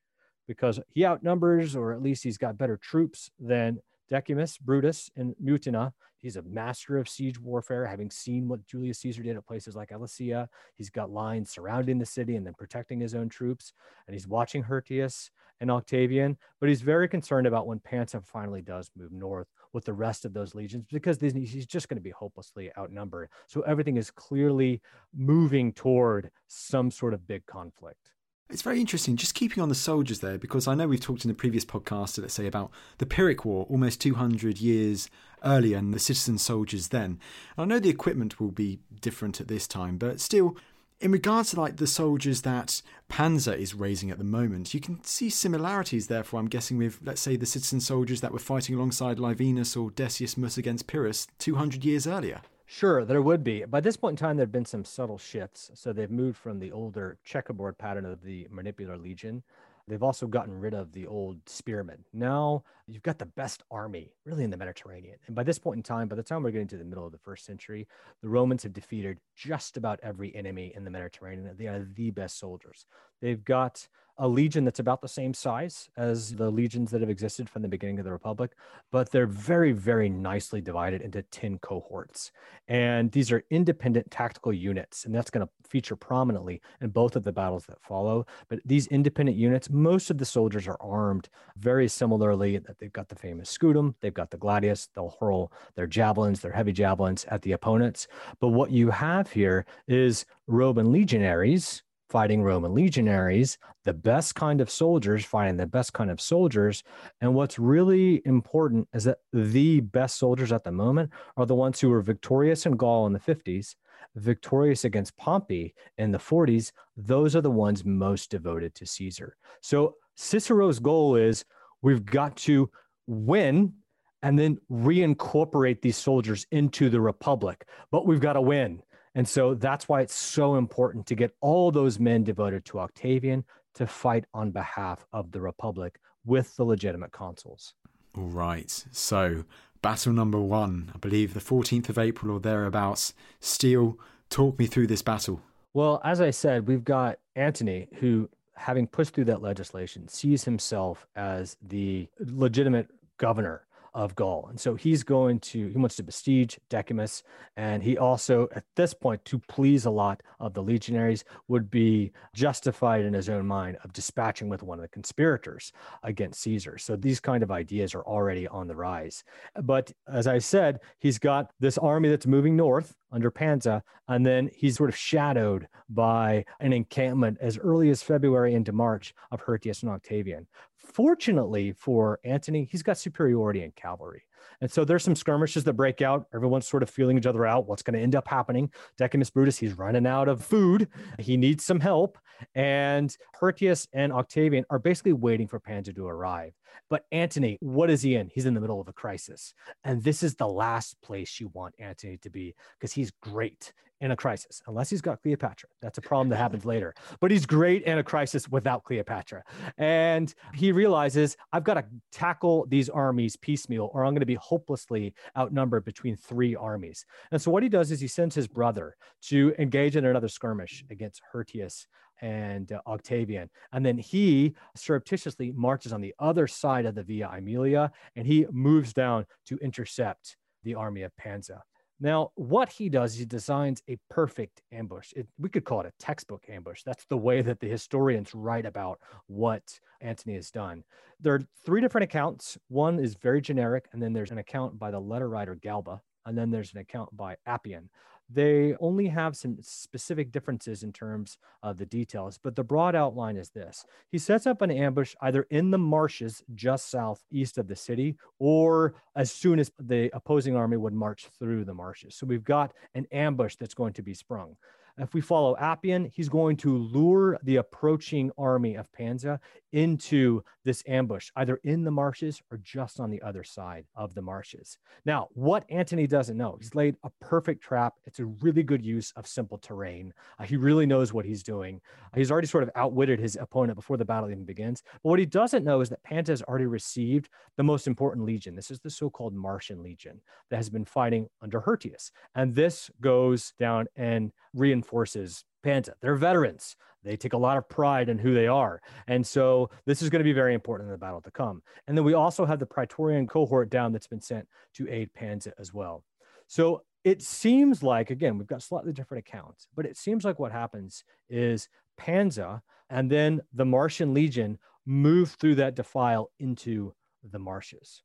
Because he outnumbers, or at least he's got better troops than Decimus Brutus and Mutina. He's a master of siege warfare, having seen what Julius Caesar did at places like Alesia. He's got lines surrounding the city and then protecting his own troops. And he's watching Hirtius and Octavian, but he's very concerned about when Pansa finally does move north with the rest of those legions because he's just going to be hopelessly outnumbered. So everything is clearly moving toward some sort of big conflict. It's very interesting, just keeping on the soldiers there, because I know we've talked in the previous podcast, let's say, about the Pyrrhic War almost 200 years earlier and the citizen soldiers then. And I know the equipment will be different at this time, but still, in regards to like the soldiers that Pansa is raising at the moment, you can see similarities therefore, I'm guessing, with, let's say, the citizen soldiers that were fighting alongside Laevinus or Decius Mus against Pyrrhus 200 years earlier. Sure, there would be. By this point in time, there have been some subtle shifts. So they've moved from the older checkerboard pattern of the Manipular Legion. They've also gotten rid of the old spearmen. Now you've got the best army really in the Mediterranean. And by this point in time, by the time we're getting to the middle of the first century, the Romans have defeated just about every enemy in the Mediterranean. They are the best soldiers. They've got a legion that's about the same size as the legions that have existed from the beginning of the Republic, but they're very, very nicely divided into 10 cohorts. And these are independent tactical units, and that's going to feature prominently in both of the battles that follow. But these independent units, most of the soldiers are armed very similarly. That they've got the famous scutum, they've got the gladius, they'll hurl their javelins, their heavy javelins at the opponents. But what you have here is Roman legionaries fighting Roman legionaries, the best kind of soldiers fighting the best kind of soldiers. And what's really important is that the best soldiers at the moment are the ones who were victorious in Gaul in the 50s, victorious against Pompey in the 40s. Those are the ones most devoted to Caesar. So Cicero's goal is we've got to win and then reincorporate these soldiers into the republic, but we've got to win. And so that's why it's so important to get all those men devoted to Octavian to fight on behalf of the Republic with the legitimate consuls. All right. So, battle number one, I believe the 14th of April or thereabouts. Steele, talk me through this battle. Well, as I said, we've got Antony, who, having pushed through that legislation, sees himself as the legitimate governor of Gaul. And so he's going to, he wants to besiege Decimus. And he also, at this point, to please a lot of the legionaries, would be justified in his own mind of dispatching with one of the conspirators against Caesar. So these kind of ideas are already on the rise. But as I said, he's got this army that's moving north under Pansa, and then he's sort of shadowed by an encampment as early as February into March of Hirtius and Octavian. Fortunately for Antony, he's got superiority in cavalry. And so there's some skirmishes that break out. Everyone's sort of feeling each other out. What's going to end up happening? Decimus Brutus, he's running out of food. He needs some help. And Hirtius and Octavian are basically waiting for Pansa to arrive. But Antony, what is he in? He's in the middle of a crisis. And this is the last place you want Antony to be because he's great in a crisis, unless he's got Cleopatra. That's a problem that happens later. But he's great in a crisis without Cleopatra. And he realizes, I've got to tackle these armies piecemeal, or I'm going to be hopelessly outnumbered between three armies. And so what he does is he sends his brother to engage in another skirmish against Hirtius and uh, Octavian. And then he surreptitiously marches on the other side of the Via Aemilia and he moves down to intercept the army of Pansa. Now, what he does, he designs a perfect ambush. It, we could call it a textbook ambush. That's the way that the historians write about what Antony has done. There are three different accounts. One is very generic, and then there's an account by the letter writer Galba, and then there's an account by Appian they only have some specific differences in terms of the details, but the broad outline is this. He sets up an ambush either in the marshes just southeast of the city or as soon as the opposing army would march through the marshes. So we've got an ambush that's going to be sprung. If we follow Appian, he's going to lure the approaching army of Pansa into this ambush, either in the marshes or just on the other side of the marshes. Now, what Antony doesn't know, he's laid a perfect trap. It's a really good use of simple terrain. Uh, he really knows what he's doing. He's already sort of outwitted his opponent before the battle even begins. But what he doesn't know is that Pansa has already received the most important legion. This is the so called Martian Legion that has been fighting under Hirtius. And this goes down and reinforces Pansa. They're veterans. They take a lot of pride in who they are. And so this is going to be very important in the battle to come. And then we also have the Praetorian cohort down that's been sent to aid Pansa as well. So it seems like, again, we've got slightly different accounts, but it seems like what happens is Pansa and then the Martian Legion move through that defile into the marshes.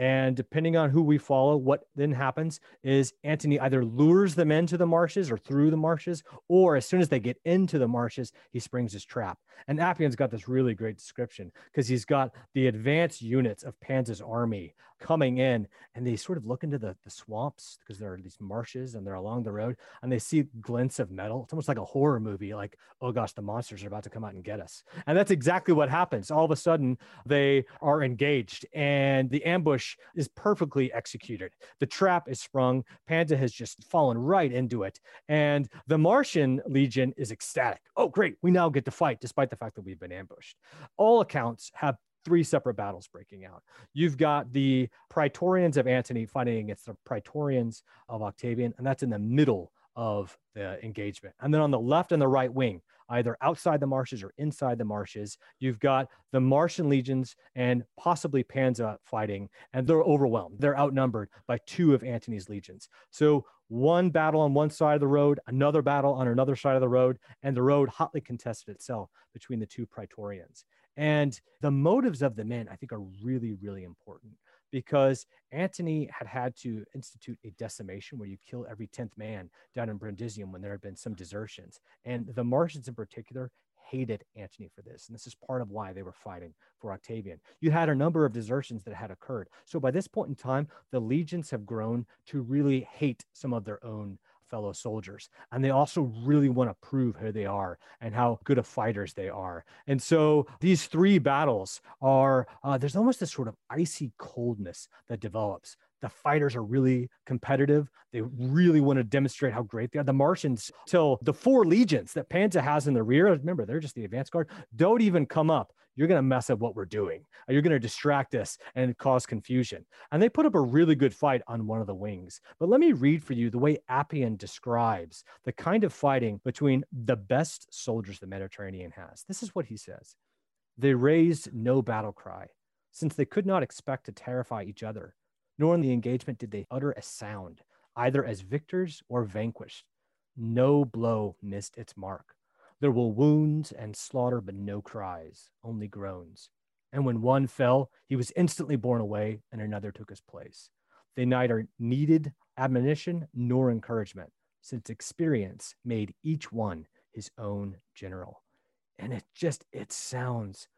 And depending on who we follow, what then happens is Antony either lures the men to the marshes or through the marshes, or as soon as they get into the marshes, he springs his trap. And Appian's got this really great description because he's got the advanced units of Pansa's army coming in and they sort of look into the, the swamps because there are these marshes and they're along the road and they see glints of metal. It's almost like a horror movie, like, oh gosh, the monsters are about to come out and get us. And that's exactly what happens. All of a sudden, they are engaged and the ambush is perfectly executed. The trap is sprung. Pansa has just fallen right into it. And the Martian Legion is ecstatic. Oh, great. We now get to fight despite the fact that we've been ambushed. All accounts have three separate battles breaking out. You've got the Praetorians of Antony fighting against the Praetorians of Octavian, and that's in the middle of the engagement. And then on the left and the right wing, either outside the marshes or inside the marshes, you've got the Martian legions and possibly Pansa fighting, and they're overwhelmed. They're outnumbered by two of Antony's legions. So one battle on one side of the road, another battle on another side of the road, and the road hotly contested itself between the two Praetorians. And the motives of the men, I think, are really, really important because Antony had had to institute a decimation where you kill every 10th man down in Brundisium when there had been some desertions. And the Martians in particular hated Antony for this. And this is part of why they were fighting for Octavian. You had a number of desertions that had occurred. So by this point in time, the legions have grown to really hate some of their own fellow soldiers. And they also really want to prove who they are and how good of fighters they are. And so these three battles are, uh, there's almost this sort of icy coldness that develops the fighters are really competitive. They really want to demonstrate how great they are. The Martians, till the four legions that Pansa has in the rear, remember, they're just the advance guard, don't even come up you're going to mess up what we're doing. Uh, you're going to distract us and cause confusion. And they put up a really good fight on one of the wings. But let me read for you the way Appian describes the kind of fighting between the best soldiers the Mediterranean has. This is what he says They raised no battle cry, since they could not expect to terrify each other, nor in the engagement did they utter a sound, either as victors or vanquished. No blow missed its mark. There were wounds and slaughter, but no cries, only groans. And when one fell, he was instantly borne away, and another took his place. They neither needed admonition nor encouragement, since experience made each one his own general. And it just, it sounds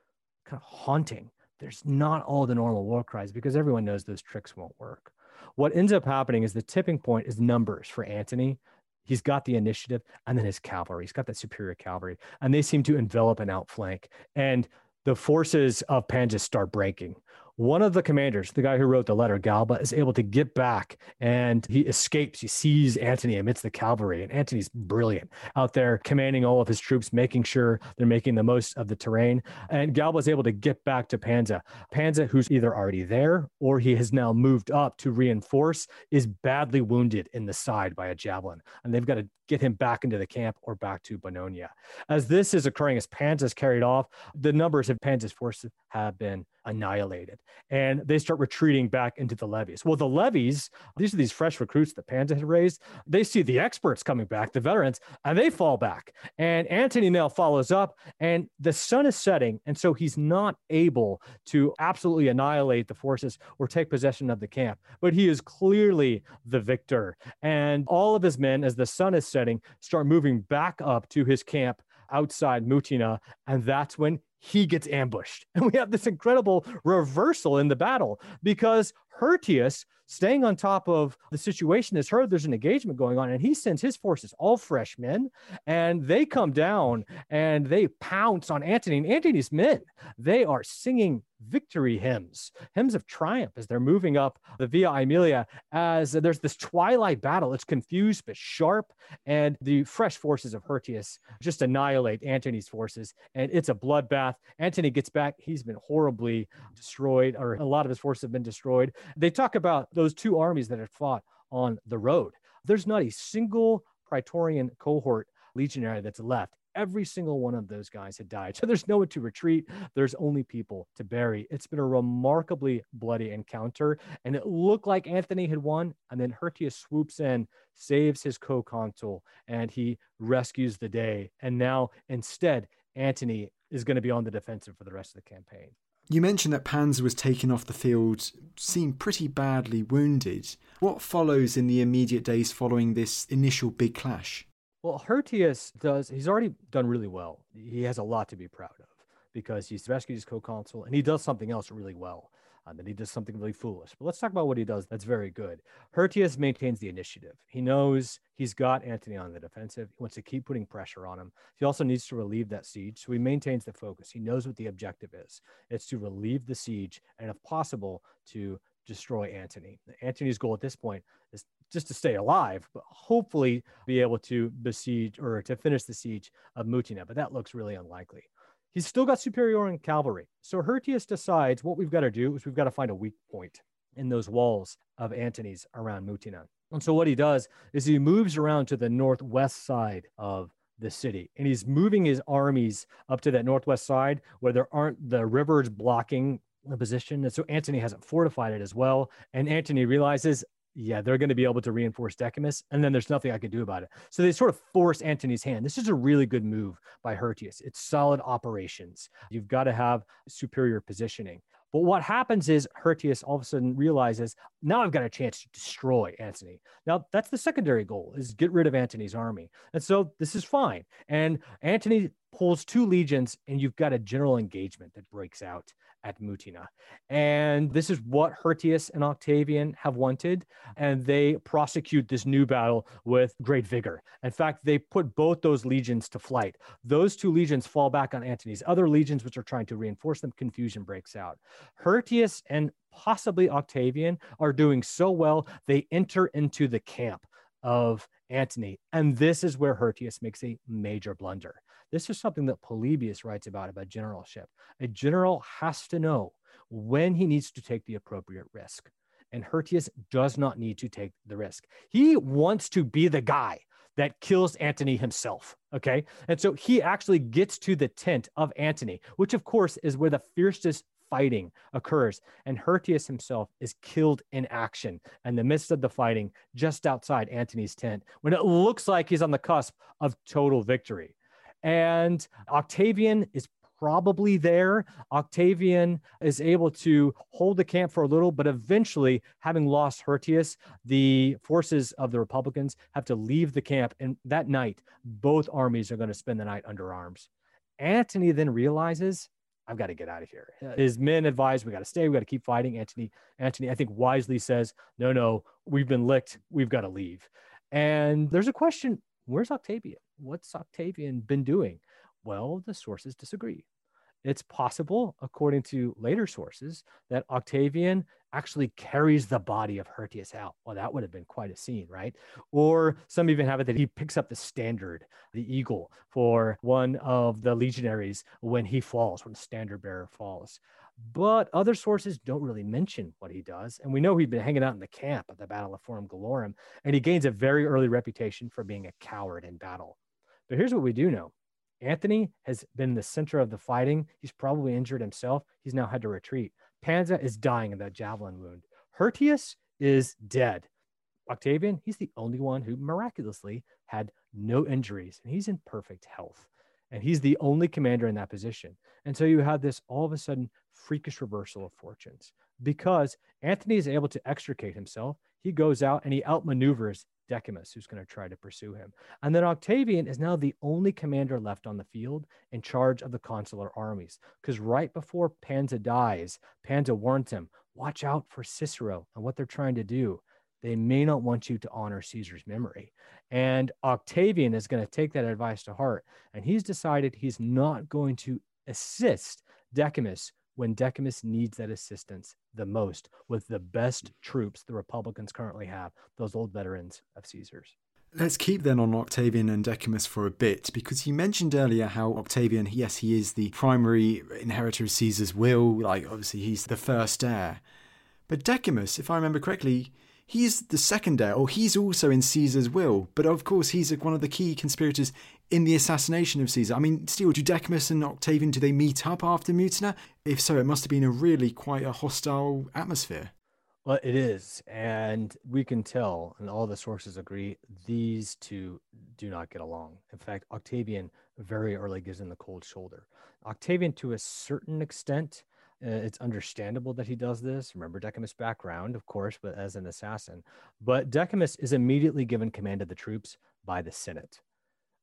kind of haunting there's not all the normal war cries because everyone knows those tricks won't work. What ends up happening is the tipping point is numbers for Antony. He's got the initiative and then his cavalry. He's got that superior cavalry, and they seem to envelop and outflank. And the forces of Pansa start breaking one of the commanders, the guy who wrote the letter, Galba, is able to get back and he escapes. He sees Antony amidst the cavalry, and Antony's brilliant out there commanding all of his troops, making sure they're making the most of the terrain. And Galba is able to get back to Pansa. Pansa, who's either already there or he has now moved up to reinforce, is badly wounded in the side by a javelin. And they've got to get him back into the camp or back to Bononia. As this is occurring, as Pansa's carried off, the numbers of Pansa's forces have been annihilated and they start retreating back into the levies. Well, the levies, these are these fresh recruits that Pansa had raised. They see the experts coming back, the veterans, and they fall back. And Antony now follows up, and the sun is setting. And so he's not able to absolutely annihilate the forces or take possession of the camp, but he is clearly the victor. And all of his men, as the sun is setting, start moving back up to his camp outside Mutina. And that's when he gets ambushed. And we have this incredible reversal in the battle because Hirtius, staying on top of the situation, has heard there's an engagement going on, and he sends his forces, all fresh men, and they come down and they pounce on Antony. And Antony's men, they are singing victory hymns, hymns of triumph as they're moving up the Via Aemilia as there's this twilight battle. It's confused but sharp, and the fresh forces of Hirtius just annihilate Antony's forces, and it's a bloodbath. Antony gets back. He's been horribly destroyed, or a lot of his forces have been destroyed. They talk about those two armies that had fought on the road. There's not a single Praetorian cohort legionary that's left every single one of those guys had died. So there's no one to retreat. There's only people to bury. It's been a remarkably bloody encounter. And it looked like Antony had won. And then Hirtius swoops in, saves his co consul, and he rescues the day. And now instead, Antony is going to be on the defensive for the rest of the campaign. You mentioned that Pansa was taken off the field, seemed pretty badly wounded. What follows in the immediate days following this initial big clash? Well, Hirtius does, he's already done really well. He has a lot to be proud of because he's rescued his co consul and he does something else really well. And then he does something really foolish. But let's talk about what he does that's very good. Hirtius maintains the initiative. He knows he's got Antony on the defensive. He wants to keep putting pressure on him. He also needs to relieve that siege. So he maintains the focus. He knows what the objective is it's to relieve the siege and, if possible, to destroy Antony. Antony's goal at this point is just to stay alive, but hopefully be able to besiege or to finish the siege of Mutina. But that looks really unlikely. He's still got superior in cavalry. So Hirtius decides what we've got to do is we've got to find a weak point in those walls of Antony's around Mutina. And so what he does is he moves around to the northwest side of the city and he's moving his armies up to that northwest side where there aren't the rivers blocking the position. And so Antony hasn't fortified it as well. And Antony realizes yeah, they're going to be able to reinforce Decimus, and then there's nothing I can do about it. So they sort of force Antony's hand. This is a really good move by Hirtius. It's solid operations. You've got to have superior positioning. But what happens is Hirtius all of a sudden realizes now I've got a chance to destroy Antony. Now that's the secondary goal is get rid of Antony's army. And so this is fine. And Antony pulls two legions and you've got a general engagement that breaks out at Mutina. And this is what Hirtius and Octavian have wanted. And they prosecute this new battle with great vigor. In fact, they put both those legions to flight. Those two legions fall back on Antony's other legions, which are trying to reinforce them. Confusion breaks out. Hirtius and possibly Octavian are doing so well, they enter into the camp of Antony. And this is where Hirtius makes a major blunder. This is something that Polybius writes about about generalship. A general has to know when he needs to take the appropriate risk. And Hirtius does not need to take the risk. He wants to be the guy that kills Antony himself. Okay. And so he actually gets to the tent of Antony, which of course is where the fiercest fighting occurs. And Hirtius himself is killed in action in the midst of the fighting just outside Antony's tent when it looks like he's on the cusp of total victory. And Octavian is probably there. Octavian is able to hold the camp for a little, but eventually, having lost Hirtius, the forces of the Republicans have to leave the camp. And that night, both armies are going to spend the night under arms. Antony then realizes I've got to get out of here. His men advise, we got to stay, we got to keep fighting. Antony, Antony, I think wisely says, no, no, we've been licked, we've got to leave. And there's a question where's Octavian? What's Octavian been doing? Well, the sources disagree. It's possible, according to later sources, that Octavian actually carries the body of Hirtius out. Well, that would have been quite a scene, right? Or some even have it that he picks up the standard, the eagle, for one of the legionaries when he falls, when the standard bearer falls. But other sources don't really mention what he does. And we know he'd been hanging out in the camp at the Battle of Forum Gallorum, and he gains a very early reputation for being a coward in battle. But here's what we do know Antony has been the center of the fighting. He's probably injured himself. He's now had to retreat. Pansa is dying of that javelin wound. Hirtius is dead. Octavian, he's the only one who miraculously had no injuries and he's in perfect health. And he's the only commander in that position. And so you have this all of a sudden freakish reversal of fortunes because Antony is able to extricate himself. He goes out and he outmaneuvers Decimus, who's going to try to pursue him. And then Octavian is now the only commander left on the field in charge of the consular armies. Because right before Pansa dies, Pansa warns him, watch out for Cicero and what they're trying to do. They may not want you to honor Caesar's memory. And Octavian is going to take that advice to heart. And he's decided he's not going to assist Decimus when Decimus needs that assistance the most with the best troops the Republicans currently have, those old veterans of Caesar's. Let's keep then on Octavian and Decimus for a bit, because you mentioned earlier how Octavian, yes, he is the primary inheritor of Caesar's will, like obviously he's the first heir. But Decimus, if I remember correctly, he's the second heir, or he's also in Caesar's will. But of course, he's one of the key conspirators in the assassination of Caesar. I mean, still, do Decimus and Octavian, do they meet up after Mutina? If so, it must have been a really quite a hostile atmosphere. Well, it is. And we can tell, and all the sources agree, these two do not get along. In fact, Octavian very early gives him the cold shoulder. Octavian, to a certain extent, Uh, it's understandable that he does this. Remember Decimus' background, of course, but as an assassin. But Decimus is immediately given command of the troops by the Senate.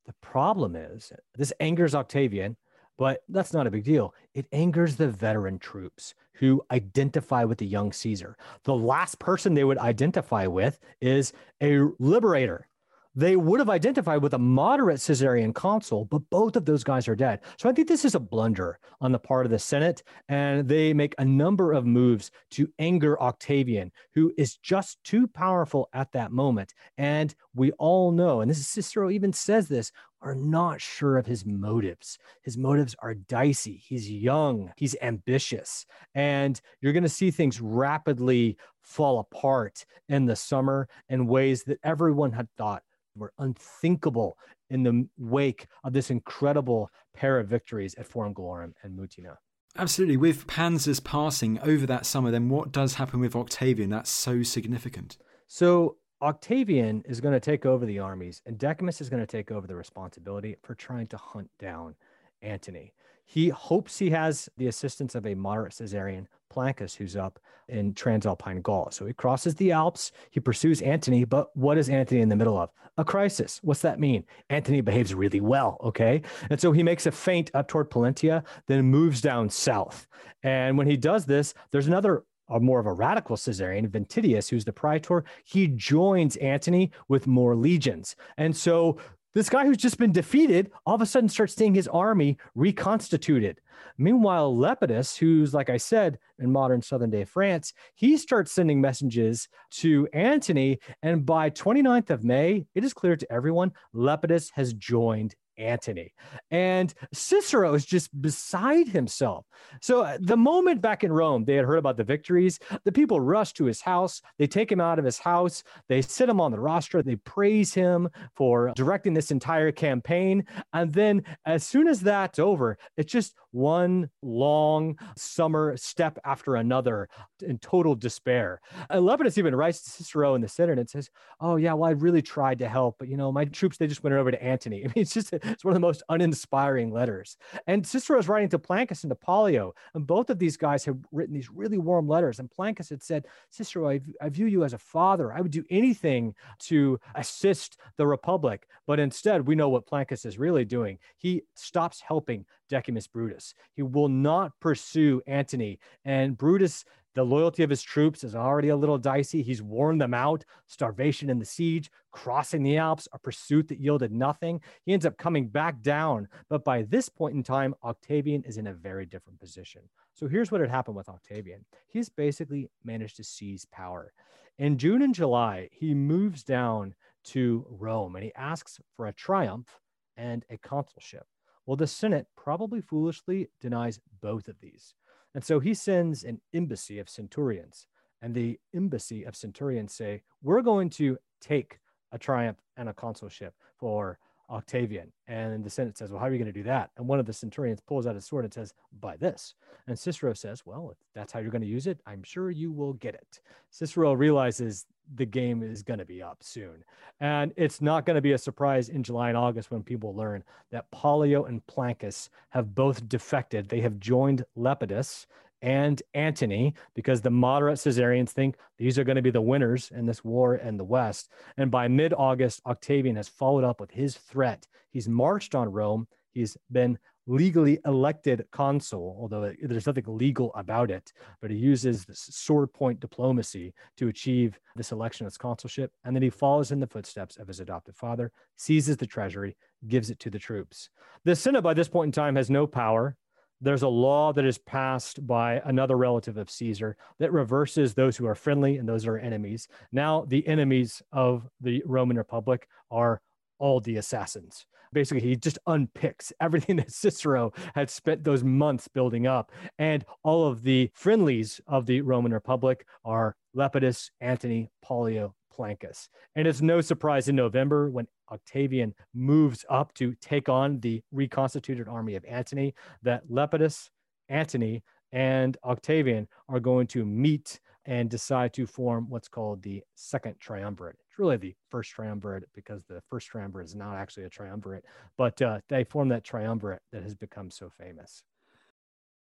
The problem is this angers Octavian, but that's not a big deal. It angers the veteran troops who identify with the young Caesar. The last person they would identify with is a liberator, they would have identified with a moderate Caesarian consul, but both of those guys are dead. So I think this is a blunder on the part of the Senate, and they make a number of moves to anger Octavian, who is just too powerful at that moment. And we all know, and this is Cicero even says this, are not sure of his motives. His motives are dicey. He's young, he's ambitious, and you're going to see things rapidly fall apart in the summer in ways that everyone had thought were unthinkable in the wake of this incredible pair of victories at Forum Gallorum and Mutina. Absolutely. With Pansa's passing over that summer, then what does happen with Octavian? That's so significant. So Octavian is going to take over the armies, and Decimus is going to take over the responsibility for trying to hunt down Antony. He hopes he has the assistance of a moderate Caesarian, Plancus, who's up in Transalpine Gaul. So he crosses the Alps, he pursues Antony, but what is Antony in the middle of? A crisis. What's that mean? Antony behaves really well, okay? And so he makes a feint up toward Pollentia, then moves down south. And when he does this, there's another a more of a radical Caesarian, Ventidius, who's the praetor, he joins Antony with more legions. And so this guy who's just been defeated all of a sudden starts seeing his army reconstituted. Meanwhile, Lepidus, who's, like I said, in modern southern day France, he starts sending messages to Antony. And by 29th of May, it is clear to everyone Lepidus has joined Antony. And Cicero is just beside himself. So uh, the moment back in Rome, they had heard about the victories, the people rush to his house. They take him out of his house. They sit him on the rostra. They praise him for directing this entire campaign. And then as soon as that's over, it's just one long summer step after another in total despair. And Lepidus even writes to Cicero in the Senate and says, Oh, yeah, well, I really tried to help, but you know, my troops, they just went over to Antony. I mean, it's just, it's one of the most uninspiring letters. And Cicero is writing to Plancus and to Pollio, and both of these guys have written these really warm letters. And Plancus had said, Cicero, I, I view you as a father. I would do anything to assist the Republic. But instead, we know what Plancus is really doing. He stops helping Decimus Brutus. He will not pursue Antony. And Brutus the loyalty of his troops is already a little dicey. He's worn them out. Starvation in the siege, crossing the Alps, a pursuit that yielded nothing. He ends up coming back down. But by this point in time, Octavian is in a very different position. So here's what had happened with Octavian he's basically managed to seize power. In June and July, he moves down to Rome and he asks for a triumph and a consulship. Well, the Senate probably foolishly denies both of these. And so he sends an embassy of centurions, and the embassy of centurions say, We're going to take a triumph and a consulship for Octavian. And the Senate says, Well, how are you going to do that? And one of the centurions pulls out his sword and says, By this. And Cicero says, Well, if that's how you're going to use it, I'm sure you will get it. Cicero realizes the game is going to be up soon. And it's not going to be a surprise in July and August when people learn that Pollio and Plancus have both defected. They have joined Lepidus and Antony because the moderate Caesarians think these are going to be the winners in this war in the West. And by mid August, Octavian has followed up with his threat. He's marched on Rome. He's been legally elected consul, although there's nothing legal about it, but he uses this sword point diplomacy to achieve this election as consulship. And then he follows in the footsteps of his adopted father, seizes the treasury, gives it to the troops. The Senate by this point in time has no power. There's a law that is passed by another relative of Caesar that reverses those who are friendly and those who are enemies. Now, the enemies of the Roman Republic are all the assassins. Basically, he just unpicks everything that Cicero had spent those months building up. And all of the friendlies of the Roman Republic are Lepidus, Antony, Pollio, Plancus. And it's no surprise in November when Octavian moves up to take on the reconstituted army of Antony that Lepidus, Antony, and Octavian are going to meet and decide to form what's called the second triumvirate. Really the first triumvirate because the first triumvirate is not actually a triumvirate, but uh, they form that triumvirate that has become so famous.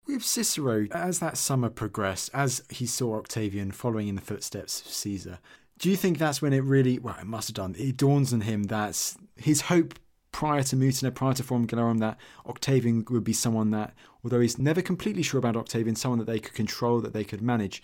With Cicero, as that summer progressed, as he saw Octavian following in the footsteps of Caesar, do you think that's when it really, well, it must have done, it dawns on him that his hope prior to Mutina, prior to Forum that Octavian would be someone that, although he's never completely sure about Octavian, someone that they could control, that they could manage.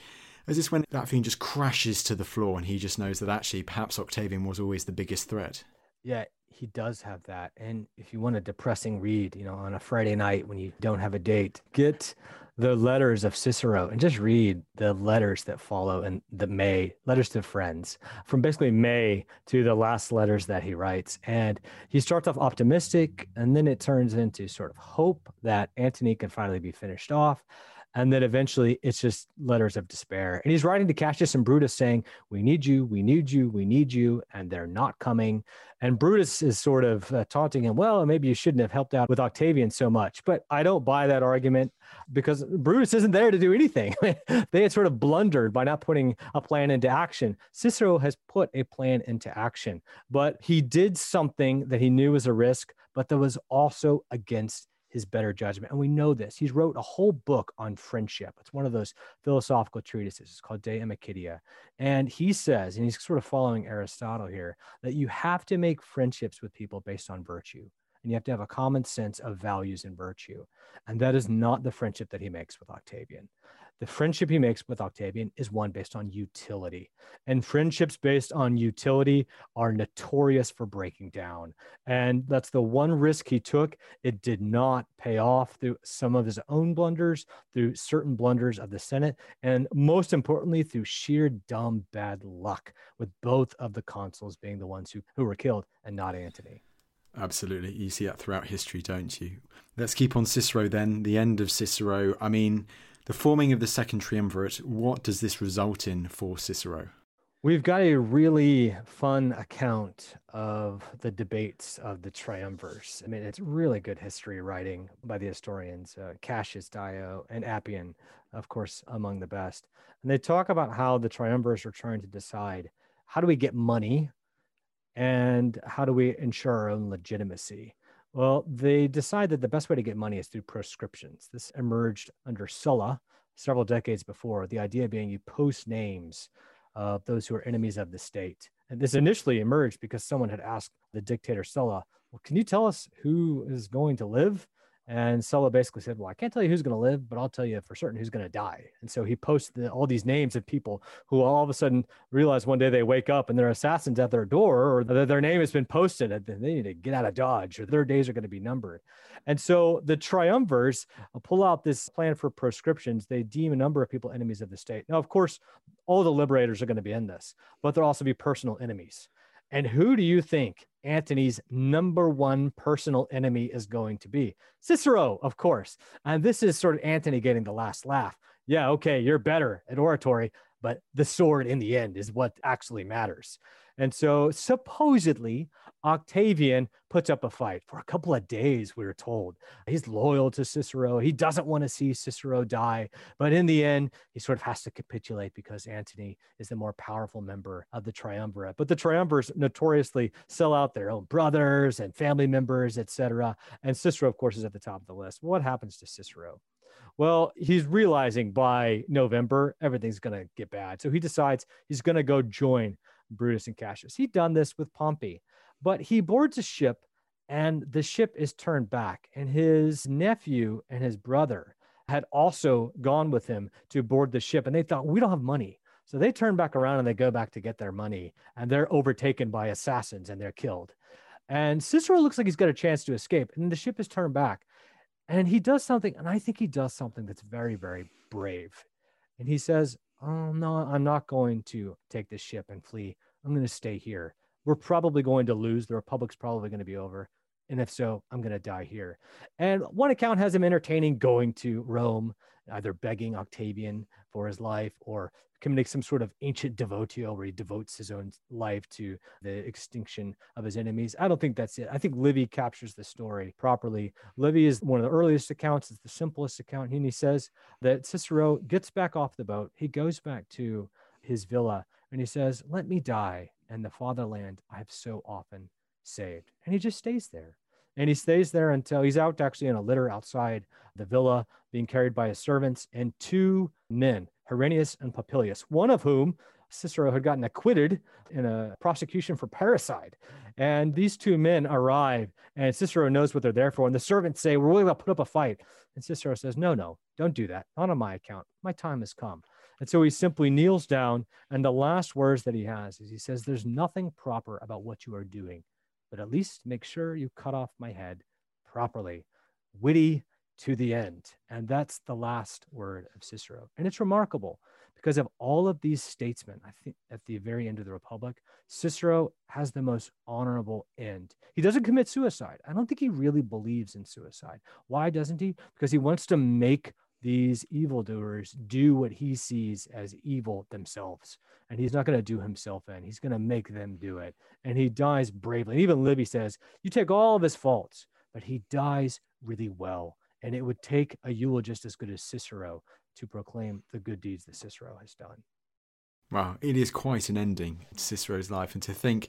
Is this when that thing just crashes to the floor and he just knows that actually perhaps Octavian was always the biggest threat? Yeah, he does have that. And if you want a depressing read, you know, on a Friday night when you don't have a date, get the letters of Cicero and just read the letters that follow in the May letters to friends from basically May to the last letters that he writes. And he starts off optimistic and then it turns into sort of hope that Antony can finally be finished off. And then eventually it's just letters of despair. And he's writing to Cassius and Brutus saying, We need you, we need you, we need you. And they're not coming. And Brutus is sort of uh, taunting him, Well, maybe you shouldn't have helped out with Octavian so much. But I don't buy that argument because Brutus isn't there to do anything. they had sort of blundered by not putting a plan into action. Cicero has put a plan into action, but he did something that he knew was a risk, but that was also against his better judgment. And we know this. He's wrote a whole book on friendship. It's one of those philosophical treatises. It's called De Amicitia. And he says, and he's sort of following Aristotle here, that you have to make friendships with people based on virtue. And you have to have a common sense of values and virtue. And that is not the friendship that he makes with Octavian. The friendship he makes with Octavian is one based on utility. And friendships based on utility are notorious for breaking down. And that's the one risk he took. It did not pay off through some of his own blunders, through certain blunders of the Senate, and most importantly, through sheer dumb bad luck, with both of the consuls being the ones who, who were killed and not Antony. Absolutely. You see that throughout history, don't you? Let's keep on Cicero then, the end of Cicero. I mean, the forming of the second triumvirate, what does this result in for Cicero? We've got a really fun account of the debates of the triumvirs. I mean, it's really good history writing by the historians, uh, Cassius Dio and Appian, of course, among the best. And they talk about how the triumvirs are trying to decide how do we get money and how do we ensure our own legitimacy? Well, they decide that the best way to get money is through proscriptions. This emerged under Sulla several decades before, the idea being you post names of those who are enemies of the state. And this initially emerged because someone had asked the dictator Sulla, well, can you tell us who is going to live? And Sulla basically said, Well, I can't tell you who's going to live, but I'll tell you for certain who's going to die. And so he posted all these names of people who all of a sudden realize one day they wake up and their assassins at their door or that their name has been posted and they need to get out of Dodge or their days are going to be numbered. And so the triumvirs uh, pull out this plan for proscriptions. They deem a number of people enemies of the state. Now, of course, all the liberators are going to be in this, but there'll also be personal enemies. And who do you think Antony's number one personal enemy is going to be? Cicero, of course. And this is sort of Antony getting the last laugh. Yeah, okay, you're better at oratory, but the sword in the end is what actually matters. And so supposedly Octavian puts up a fight for a couple of days, we are told. He's loyal to Cicero. He doesn't want to see Cicero die. But in the end, he sort of has to capitulate because Antony is the more powerful member of the triumvirate. But the triumvirs notoriously sell out their own brothers and family members, etc. And Cicero, of course, is at the top of the list. What happens to Cicero? Well, he's realizing by November everything's going to get bad. So he decides he's going to go join Brutus and Cassius. He'd done this with Pompey, but he boards a ship and the ship is turned back. And his nephew and his brother had also gone with him to board the ship. And they thought, we don't have money. So they turn back around and they go back to get their money. And they're overtaken by assassins and they're killed. And Cicero looks like he's got a chance to escape. And the ship is turned back. And he does something, and I think he does something that's very, very brave. And he says, oh no i'm not going to take this ship and flee i'm going to stay here we're probably going to lose the republic's probably going to be over and if so i'm going to die here and one account has him entertaining going to rome either begging octavian for his life or committing some sort of ancient devotio where he devotes his own life to the extinction of his enemies. I don't think that's it. I think Livy captures the story properly. Livy is one of the earliest accounts, it's the simplest account. And he says that Cicero gets back off the boat, he goes back to his villa, and he says, Let me die and the fatherland I have so often saved. And he just stays there. And he stays there until he's out actually in a litter outside the villa, being carried by his servants, and two men Herennius and Popillius, one of whom Cicero had gotten acquitted in a prosecution for parricide. And these two men arrive, and Cicero knows what they're there for. And the servants say, We're willing to put up a fight. And Cicero says, No, no, don't do that. Not on my account. My time has come. And so he simply kneels down. And the last words that he has is he says, There's nothing proper about what you are doing, but at least make sure you cut off my head properly. Witty to the end. And that's the last word of Cicero. And it's remarkable because of all of these statesmen, I think at the very end of the Republic, Cicero has the most honorable end. He doesn't commit suicide. I don't think he really believes in suicide. Why doesn't he? Because he wants to make these evildoers do what he sees as evil themselves. And he's not going to do himself in, he's going to make them do it. And he dies bravely. And even Livy says, You take all of his faults, but he dies really well. And it would take a eulogist as good as Cicero to proclaim the good deeds that Cicero has done. Wow, it is quite an ending to Cicero's life. And to think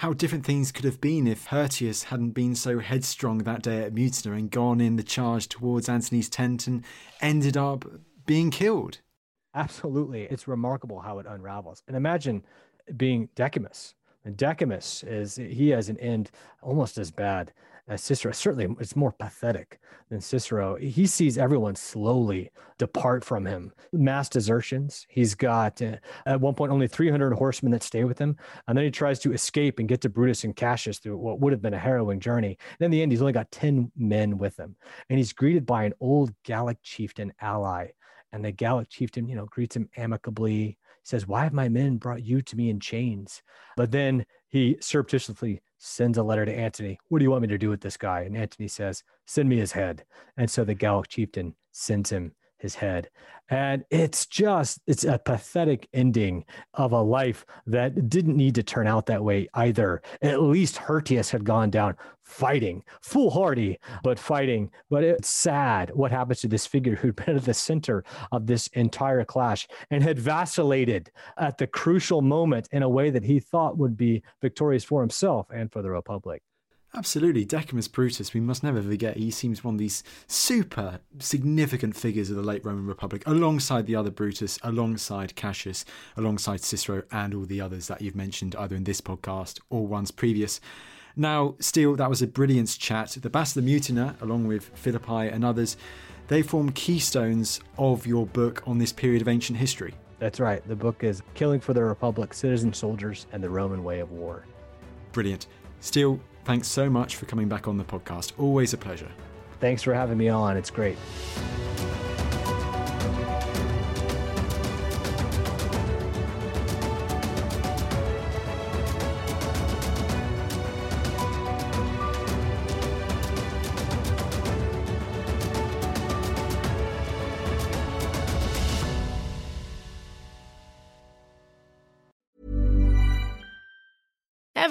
how different things could have been if Hirtius hadn't been so headstrong that day at Mutina and gone in the charge towards Antony's tent and ended up being killed. Absolutely. It's remarkable how it unravels. And imagine being Decimus. And Decimus is, he has an end almost as bad uh, Cicero. Certainly, it's more pathetic than Cicero. He sees everyone slowly depart from him. Mass desertions. He's got uh, at one point only 300 horsemen that stay with him, and then he tries to escape and get to Brutus and Cassius through what would have been a harrowing journey. And in the end, he's only got 10 men with him, and he's greeted by an old Gallic chieftain ally. And the Gallic chieftain, you know, greets him amicably. Says, "Why have my men brought you to me in chains?" But then he surreptitiously sends a letter to Antony. What do you want me to do with this guy? And Antony says, Send me his head. And so the Gallic chieftain sends him his head. And it's just, it's a pathetic ending of a life that didn't need to turn out that way either. At least Hirtius had gone down fighting, foolhardy, but fighting. But it's sad what happens to this figure who'd been at the center of this entire clash and had vacillated at the crucial moment in a way that he thought would be victorious for himself and for the Republic. Absolutely. Decimus Brutus, we must never forget, he seems one of these super significant figures of the late Roman Republic, alongside the other Brutus, alongside Cassius, alongside Cicero, and all the others that you've mentioned either in this podcast or ones previous. Now, Steele, that was a brilliant chat. The Battle of Mutina, along with Philippi and others, they form keystones of your book on this period of ancient history. That's right. The book is Killing for the Republic, Citizen Soldiers, and the Roman Way of War. Brilliant. Steele, thanks so much for coming back on the podcast. Always a pleasure. Thanks for having me on. It's great.